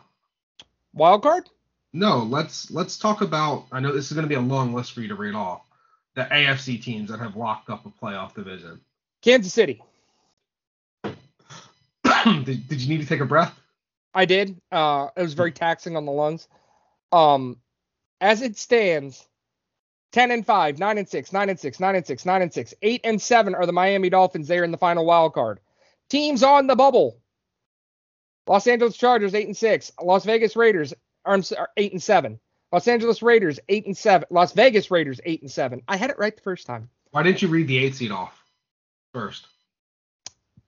Wild card? No, let's let's talk about. I know this is going to be a long list for you to read off. The AFC teams that have locked up a playoff division. Kansas City. *clears throat* did, did you need to take a breath? I did. Uh, it was very taxing on the lungs. Um, as it stands, 10 and 5, 9 and 6, 9 and 6, 9 and 6, 9 and 6, 8 and 7 are the Miami Dolphins. They are in the final wild card. Teams on the bubble. Los Angeles Chargers 8 and 6, Las Vegas Raiders are 8 and 7. Los Angeles Raiders eight and seven. Las Vegas Raiders eight and seven. I had it right the first time. Why didn't you read the eight seed off first?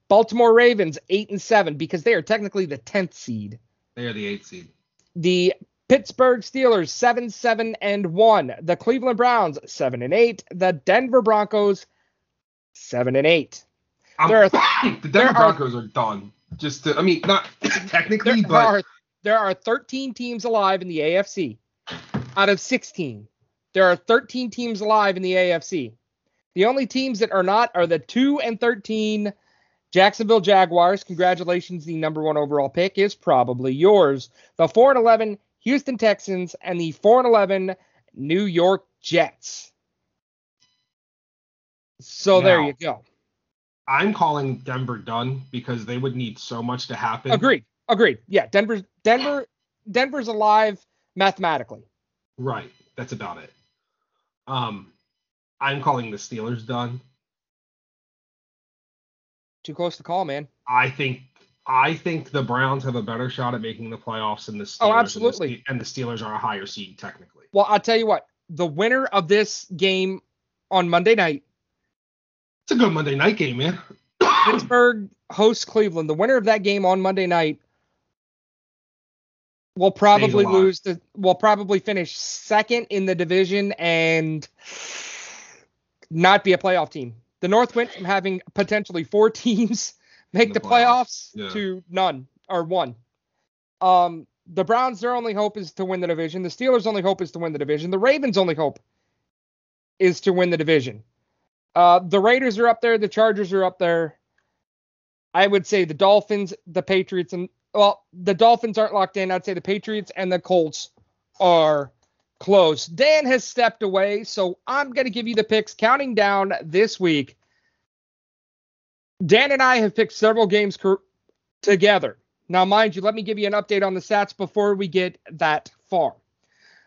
Baltimore Ravens eight and seven because they are technically the tenth seed. They are the eight seed. The Pittsburgh Steelers seven seven and one. The Cleveland Browns seven and eight. The Denver Broncos seven and eight. I'm- There are- *coughs* the Denver are- Broncos are done. Just to, I mean, not *coughs* technically, There, but are there are 13 teams alive in the AFC out of 16. There are 13 teams alive in the AFC. The only teams that are not are the 2 and 13 Jacksonville Jaguars. Congratulations, the number 1 overall pick is probably yours. The 4 and 11 Houston Texans and the 4 and 11 New York Jets. So there you go. I'm calling Denver done because they would need so much to happen. Agreed. Agreed. Yeah, Denver's Denver Denver's alive mathematically. Right. That's about it. Um, I'm calling the Steelers done. Too close to call, man. I think I think the Browns have a better shot at making the playoffs than the Steelers. Oh, and the absolutely. And the, Steelers are a higher seed technically. Well, I'll tell you what. The winner of this game on Monday night, It's a good Monday night game, man. *coughs* Pittsburgh hosts Cleveland. The winner of that game on Monday night will probably lose the will probably finish second in the division and not be a playoff team. The North went from having potentially four *laughs* teams make the the playoffs playoffs, yeah. to none or one. Um, the Browns, their only hope is to win the division. The Steelers' only hope is to win the division. The Ravens' only hope is to win the division. Uh, the Raiders are up there. The Chargers are up there. I would say the Dolphins, the Patriots, and well, the Dolphins aren't locked in. I'd say the Patriots and the Colts are close. Dan has stepped away, so I'm going to give you the picks counting down this week. Dan and I have picked several games together. Now, mind you, let me give you an update on the stats before we get that far.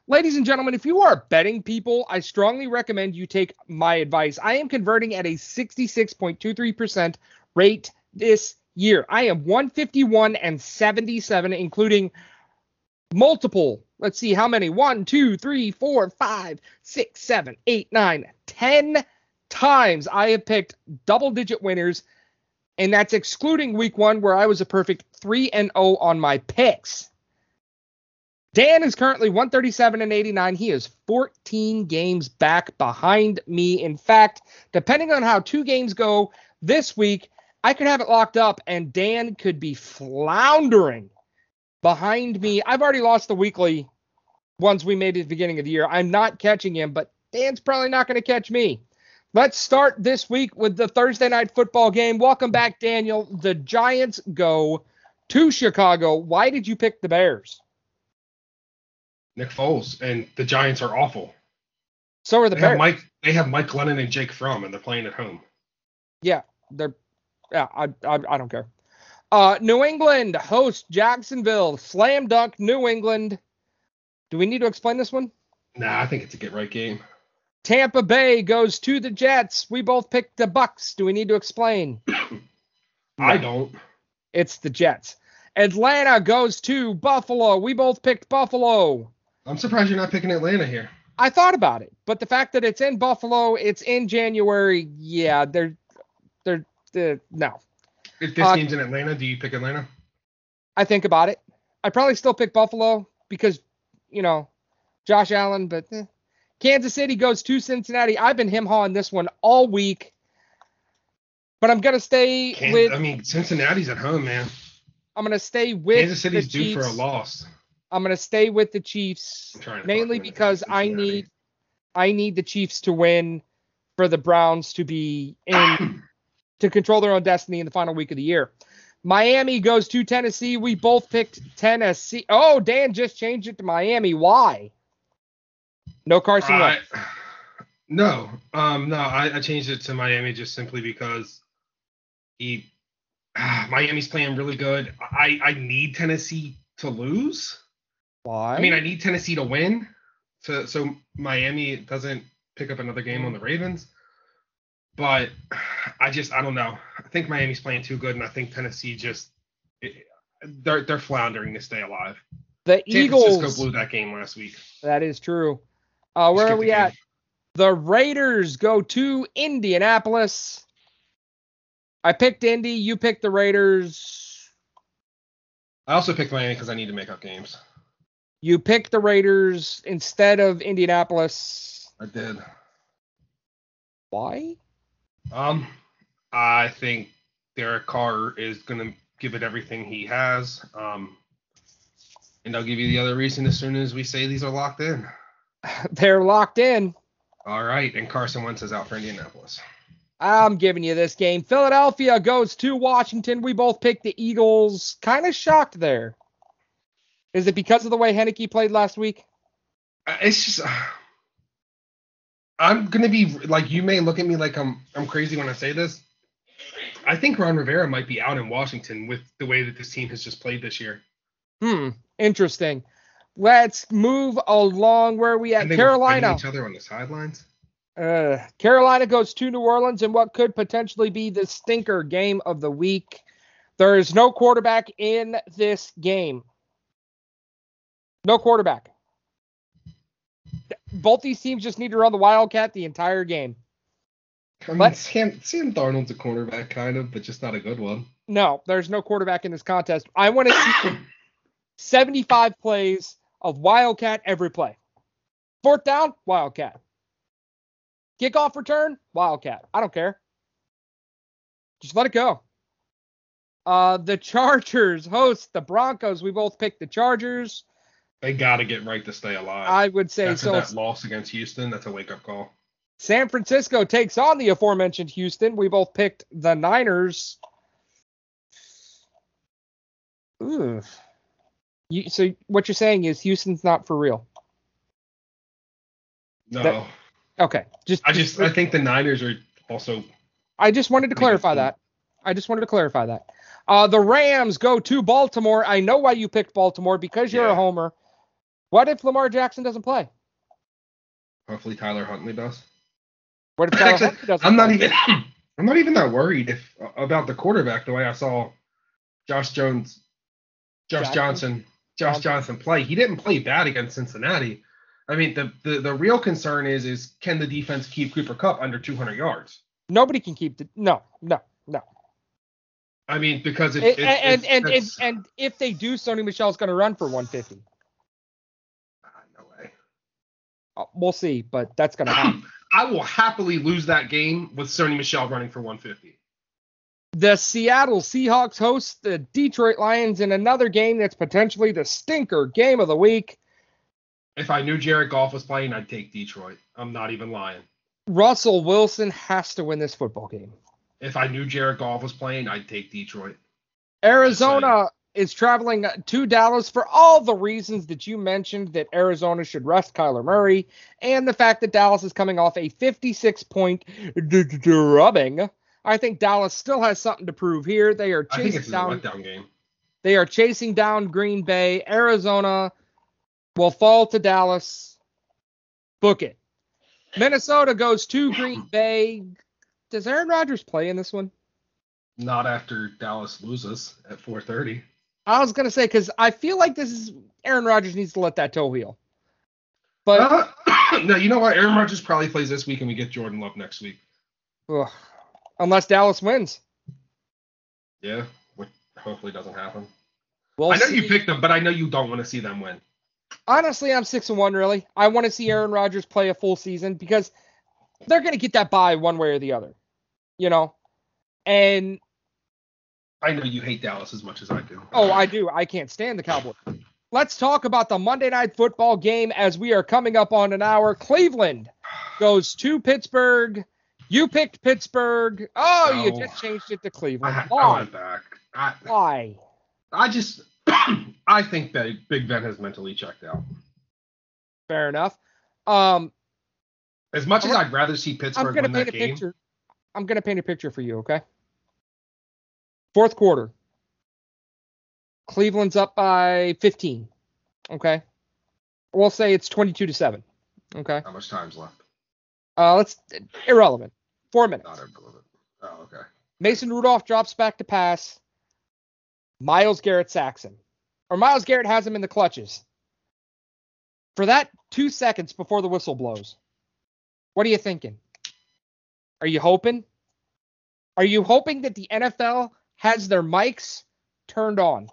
Ladies and gentlemen, if you are betting people, I strongly recommend you take my advice. I am converting at a 66.23% rate this year. I am 151 and 77, including multiple. Let's see how many. One, two, three, four, five, six, seven, eight, nine, ten times I have picked double digit winners. And that's excluding week one, where I was a perfect 3 and 0 on my picks. Dan is currently 137 and 89. He is 14 games back behind me. In fact, depending on how two games go this week, I could have it locked up and Dan could be floundering behind me. I've already lost the weekly ones we made at the beginning of the year. I'm not catching him, but Dan's probably not going to catch me. Let's start this week with the Thursday night football game. Welcome back, Daniel. The Giants go to Chicago. Why did you pick the Bears? Nick Foles and the Giants are awful. So are the They have Bears. Mike. They have Mike Glennon and Jake Fromm, and they're playing at home. Yeah, they're. Yeah, I, I, I don't care. Uh, New England host Jacksonville. Slam dunk, New England. Do we need to explain this one? Nah, I think it's a get right game. Tampa Bay goes to the Jets. We both picked the Bucks. Do we need to explain? *coughs* I don't. It's the Jets. Atlanta goes to Buffalo. We both picked Buffalo. I'm surprised you're not picking Atlanta here. I thought about it, but the fact that it's in Buffalo, it's in January. Yeah, they're they're, they're no. If this Uh, game's in Atlanta, do you pick Atlanta? I think about it. I probably still pick Buffalo because you know Josh Allen, but eh. Kansas City goes to Cincinnati. I've been him hawing this one all week, but I'm gonna stay Kansas, with. I mean, Cincinnati's at home, man. I'm gonna stay with Kansas City's the due for a loss. I'm gonna stay with the Chiefs I'm trying to mainly talk them into because I need I need the Chiefs to win for the Browns to be in *clears throat* to control their own destiny in the final week of the year. Miami goes to Tennessee. We both picked Tennessee. Oh, Dan just changed it to Miami. Why? No Carson I- Wentz. no, um, no, I, I changed it to Miami just simply because he Miami's playing really good. I I need Tennessee to lose. Why? I mean, I need Tennessee to win, so so Miami doesn't pick up another game on the Ravens. But I just I don't know. I think Miami's playing too good, and I think Tennessee just they're they're floundering to stay alive. The San Eagles. Francisco blew that game last week. That is true. Uh, where are the we game. at? The Raiders go to Indianapolis. I picked Indy. You picked the Raiders. I also picked Miami because I need to make up games. You picked the Raiders instead of Indianapolis. I did. Why? Um, I think Derek Carr is gonna give it everything he has. Um, and I'll give you the other reason as soon as we say these are locked in. *laughs* They're locked in. All right, and Carson Wentz is out for Indianapolis. I'm giving you this game. Philadelphia goes to Washington. We both picked the Eagles. Kind of shocked there. Is it because of the way Heinicke played last week? Uh, It's just. I'm gonna be like you may look at me like I'm I'm crazy when I say this. I think Ron Rivera might be out in Washington with the way that this team has just played this year. Hmm. Interesting. Let's move along where are we at. Carolina. each other on the sidelines. Uh, Carolina goes to New Orleans in what could potentially be the stinker game of the week. There is no quarterback in this game. No quarterback. Both these teams just need to run the Wildcat the entire game. I mean, Let's- Sam, Sam Darnold's a cornerback, kind of, but just not a good one. No, there's no quarterback in this contest. I want to see 75 plays of Wildcat every play. Fourth down, Wildcat. Kickoff return, Wildcat. I don't care. Just let it go. Uh, the Chargers host the Broncos. We both picked the Chargers. They got to get right to stay alive. I would say After so. that loss against Houston, that's a wake up call. San Francisco takes on the aforementioned Houston. We both picked the Niners. Ooh. You, so what you're saying is Houston's not for real. No, That- Okay, just I just I think the Niners are also I just wanted to clarify that. I just wanted to clarify that. Uh, the Rams go to Baltimore. I know why you picked Baltimore because you're a homer. What if Lamar Jackson doesn't play? hopefully Tyler Huntley does. What if Tyler Actually, Huntley doesn't I'm not even I'm not even that worried if uh, about the quarterback the way I saw Josh Jones, Josh Jackson? Johnson, Josh Johnson. Johnson play. He didn't play bad against Cincinnati. I mean, the, the the real concern is is can the defense keep Cooper Kupp under 200 yards? Nobody can keep the no, no, no. I mean, because if, And if- and if and, and, and if they do, Sony Michel's going to run for 150. Ah, no way. Uh, Uh, we'll see, but that's going to happen. *clears throat* I will happily lose that game with Sony Michel running for 150. The Seattle Seahawks host the Detroit Lions in another game that's potentially the stinker game of the week. If I knew Jared Goff was playing, I'd take Detroit. I'm not even lying. Russell Wilson has to win this football game. If I knew Jared Goff was playing, I'd take Detroit. Arizona is traveling to Dallas for all the reasons that you mentioned that Arizona should rest Kyler Murray and the fact that Dallas is coming off a 56 point drubbing. I think Dallas still has something to prove here. They are chasing down game. they are chasing down Green Bay. Arizona will fall to Dallas. Book it. Minnesota goes to Green *clears throat* Bay. Does Aaron Rodgers play in this one? Not after Dallas loses at 4:30. I was gonna say because I feel like this is Aaron Rodgers needs to let that toe heal. But Uh, *coughs* no, you know what? Aaron Rodgers probably plays this week, and we get Jordan Love next week. ugh, unless Dallas wins, Yeah, which hopefully doesn't happen. we'll I know see. you picked them, but I know you don't want to see them win. Honestly, I'm six and one. Really, I want to see Aaron Rodgers play a full season because they're gonna get that bye one way or the other, you know. And I know you hate Dallas as much as I do. oh, I do. I can't stand the Cowboys. Let's talk about the Monday night football game as we are coming up on an hour. Cleveland goes to Pittsburgh. You picked Pittsburgh. Oh, you just changed it to Cleveland. I Why? went back. I, Why? I just, *clears throat* I think that Big Ben has mentally checked out. Fair enough. Um, As much as I'm- I'd rather see Pittsburgh I'm gonna win paint that a game, picture. I'm gonna paint a picture for you, okay? Fourth quarter. Cleveland's up by 15. Okay. We'll say it's 22 to 7. Okay. how much time's left? Uh, let's irrelevant. Four minutes. Not irrelevant. Oh, okay. Mason Rudolph drops back to pass. Myles Garrett Saxon. or Myles Garrett has him in the clutches for that two seconds before the whistle blows. What are you thinking? Are you hoping? Are you hoping that the NFL has their mics turned on?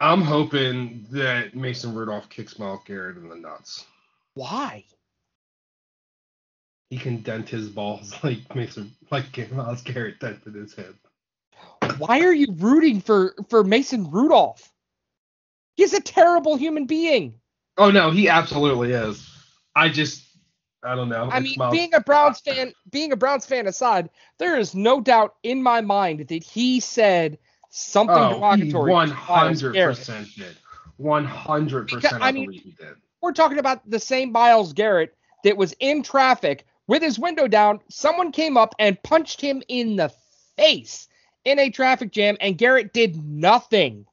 I'm hoping that Mason Rudolph kicks Myles Garrett in the nuts. Why? He can dent his balls *laughs* like Mason, like Myles Garrett dented his head. Why are you rooting for for Mason Rudolph? He's a terrible human being. Oh no, he absolutely is. I just, I don't know. I mean, Myles- being a Browns fan, being a Browns fan aside, there is no doubt in my mind that he said something oh, derogatory. to one hundred percent did. One hundred percent. I I mean- believe he did. We're talking about the same Myles Garrett that was in traffic with his window down. Someone came up and punched him in the face in a traffic jam, and Garrett did nothing.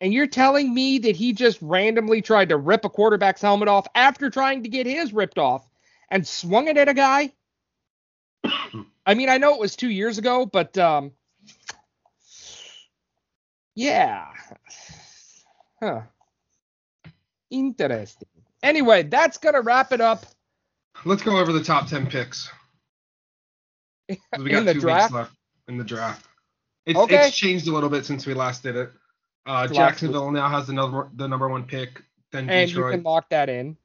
And you're telling me that he just randomly tried to rip a quarterback's helmet off after trying to get his ripped off and swung it at a guy? *coughs* I mean, I know it was two years ago, but um, yeah. Huh. Interesting. Anyway, that's gonna wrap it up Let's go over the top ten picks. *laughs* We got in the two draft. weeks left in the draft. It's, Okay. it's changed a little bit since we last did it. Uh, Jacksonville now has the number the number one pick. Then And you Detroit. can lock that in.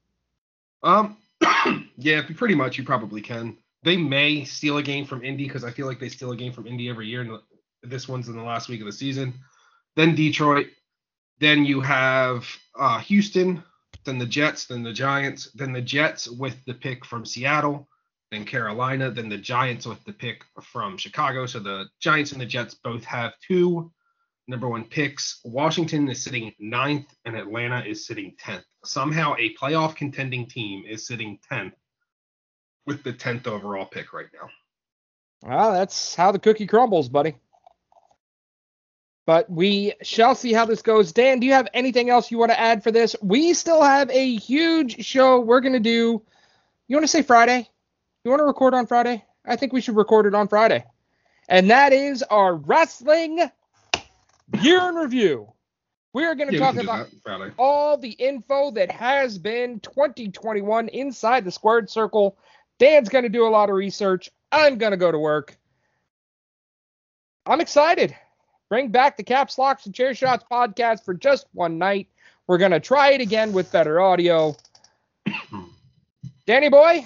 Um, *clears throat* yeah, pretty much. You probably can. They may steal a game from Indy because I feel like they steal a game from Indy every year. And this one's in the last week of the season. Then Detroit. Then you have uh, Houston. Then the Jets. Then the Giants. Then the Jets with the pick from Seattle. Then Carolina. Then the Giants with the pick from Chicago. So the Giants and the Jets both have two number one picks. Washington is sitting ninth, and Atlanta is sitting tenth. Somehow, a playoff contending team is sitting tenth with the tenth overall pick right now. Well, that's how the cookie crumbles, buddy. But we shall see how this goes. Dan, do you have anything else you want to add for this? We still have a huge show we're going to do. You want to say Friday? You want to record on Friday? I think we should record it on Friday. And that is our wrestling year in review. We are going to Yeah, talk about that all the info that has been 2021 inside the squared circle. Dan's going to do a lot of research. I'm going to go to work. I'm excited. Bring back the Caps Locks and Chair Shots podcast for just one night. We're going to try it again with better audio. *clears throat* Danny boy,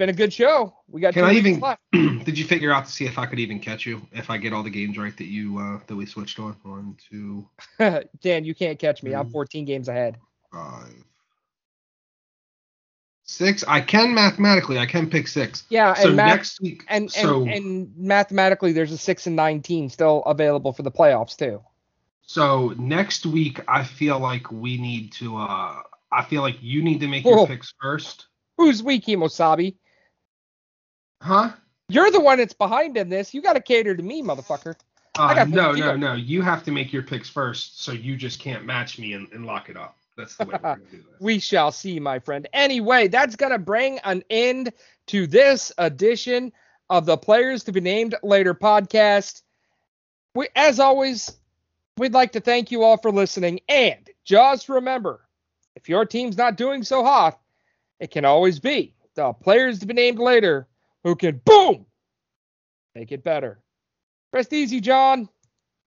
been a good show. We got Can two I even? left. *clears throat* did you figure out to see if I could even catch you if I get all the games right that you uh, that we switched on? One, two, *laughs* Dan, you can't catch me. I'm Mhm. 14 games ahead. five, six. I can mathematically. I can pick six. Yeah, So and Matt, next week. and, and, so and mathematically, there's a six and nine team still available for the playoffs too. So next week, I feel like we need to. uh I feel like you need to make Whoa. your picks first, Who's weak, Himosabi? Huh? You're the one that's behind in this. You got to cater to me, motherfucker. I Uh, got no, no, no. You have to make your picks first, so you just can't match me and, and lock it up. That's the way we're gonna do *laughs* this. We shall see, my friend. Anyway, that's going to bring an end to this edition of the Players to Be Named Later podcast. We, as always, we'd like to thank you all for listening. And just remember if your team's not doing so hot, it can always be the Players to Be Named Later who can, boom, make it better. Rest easy, John.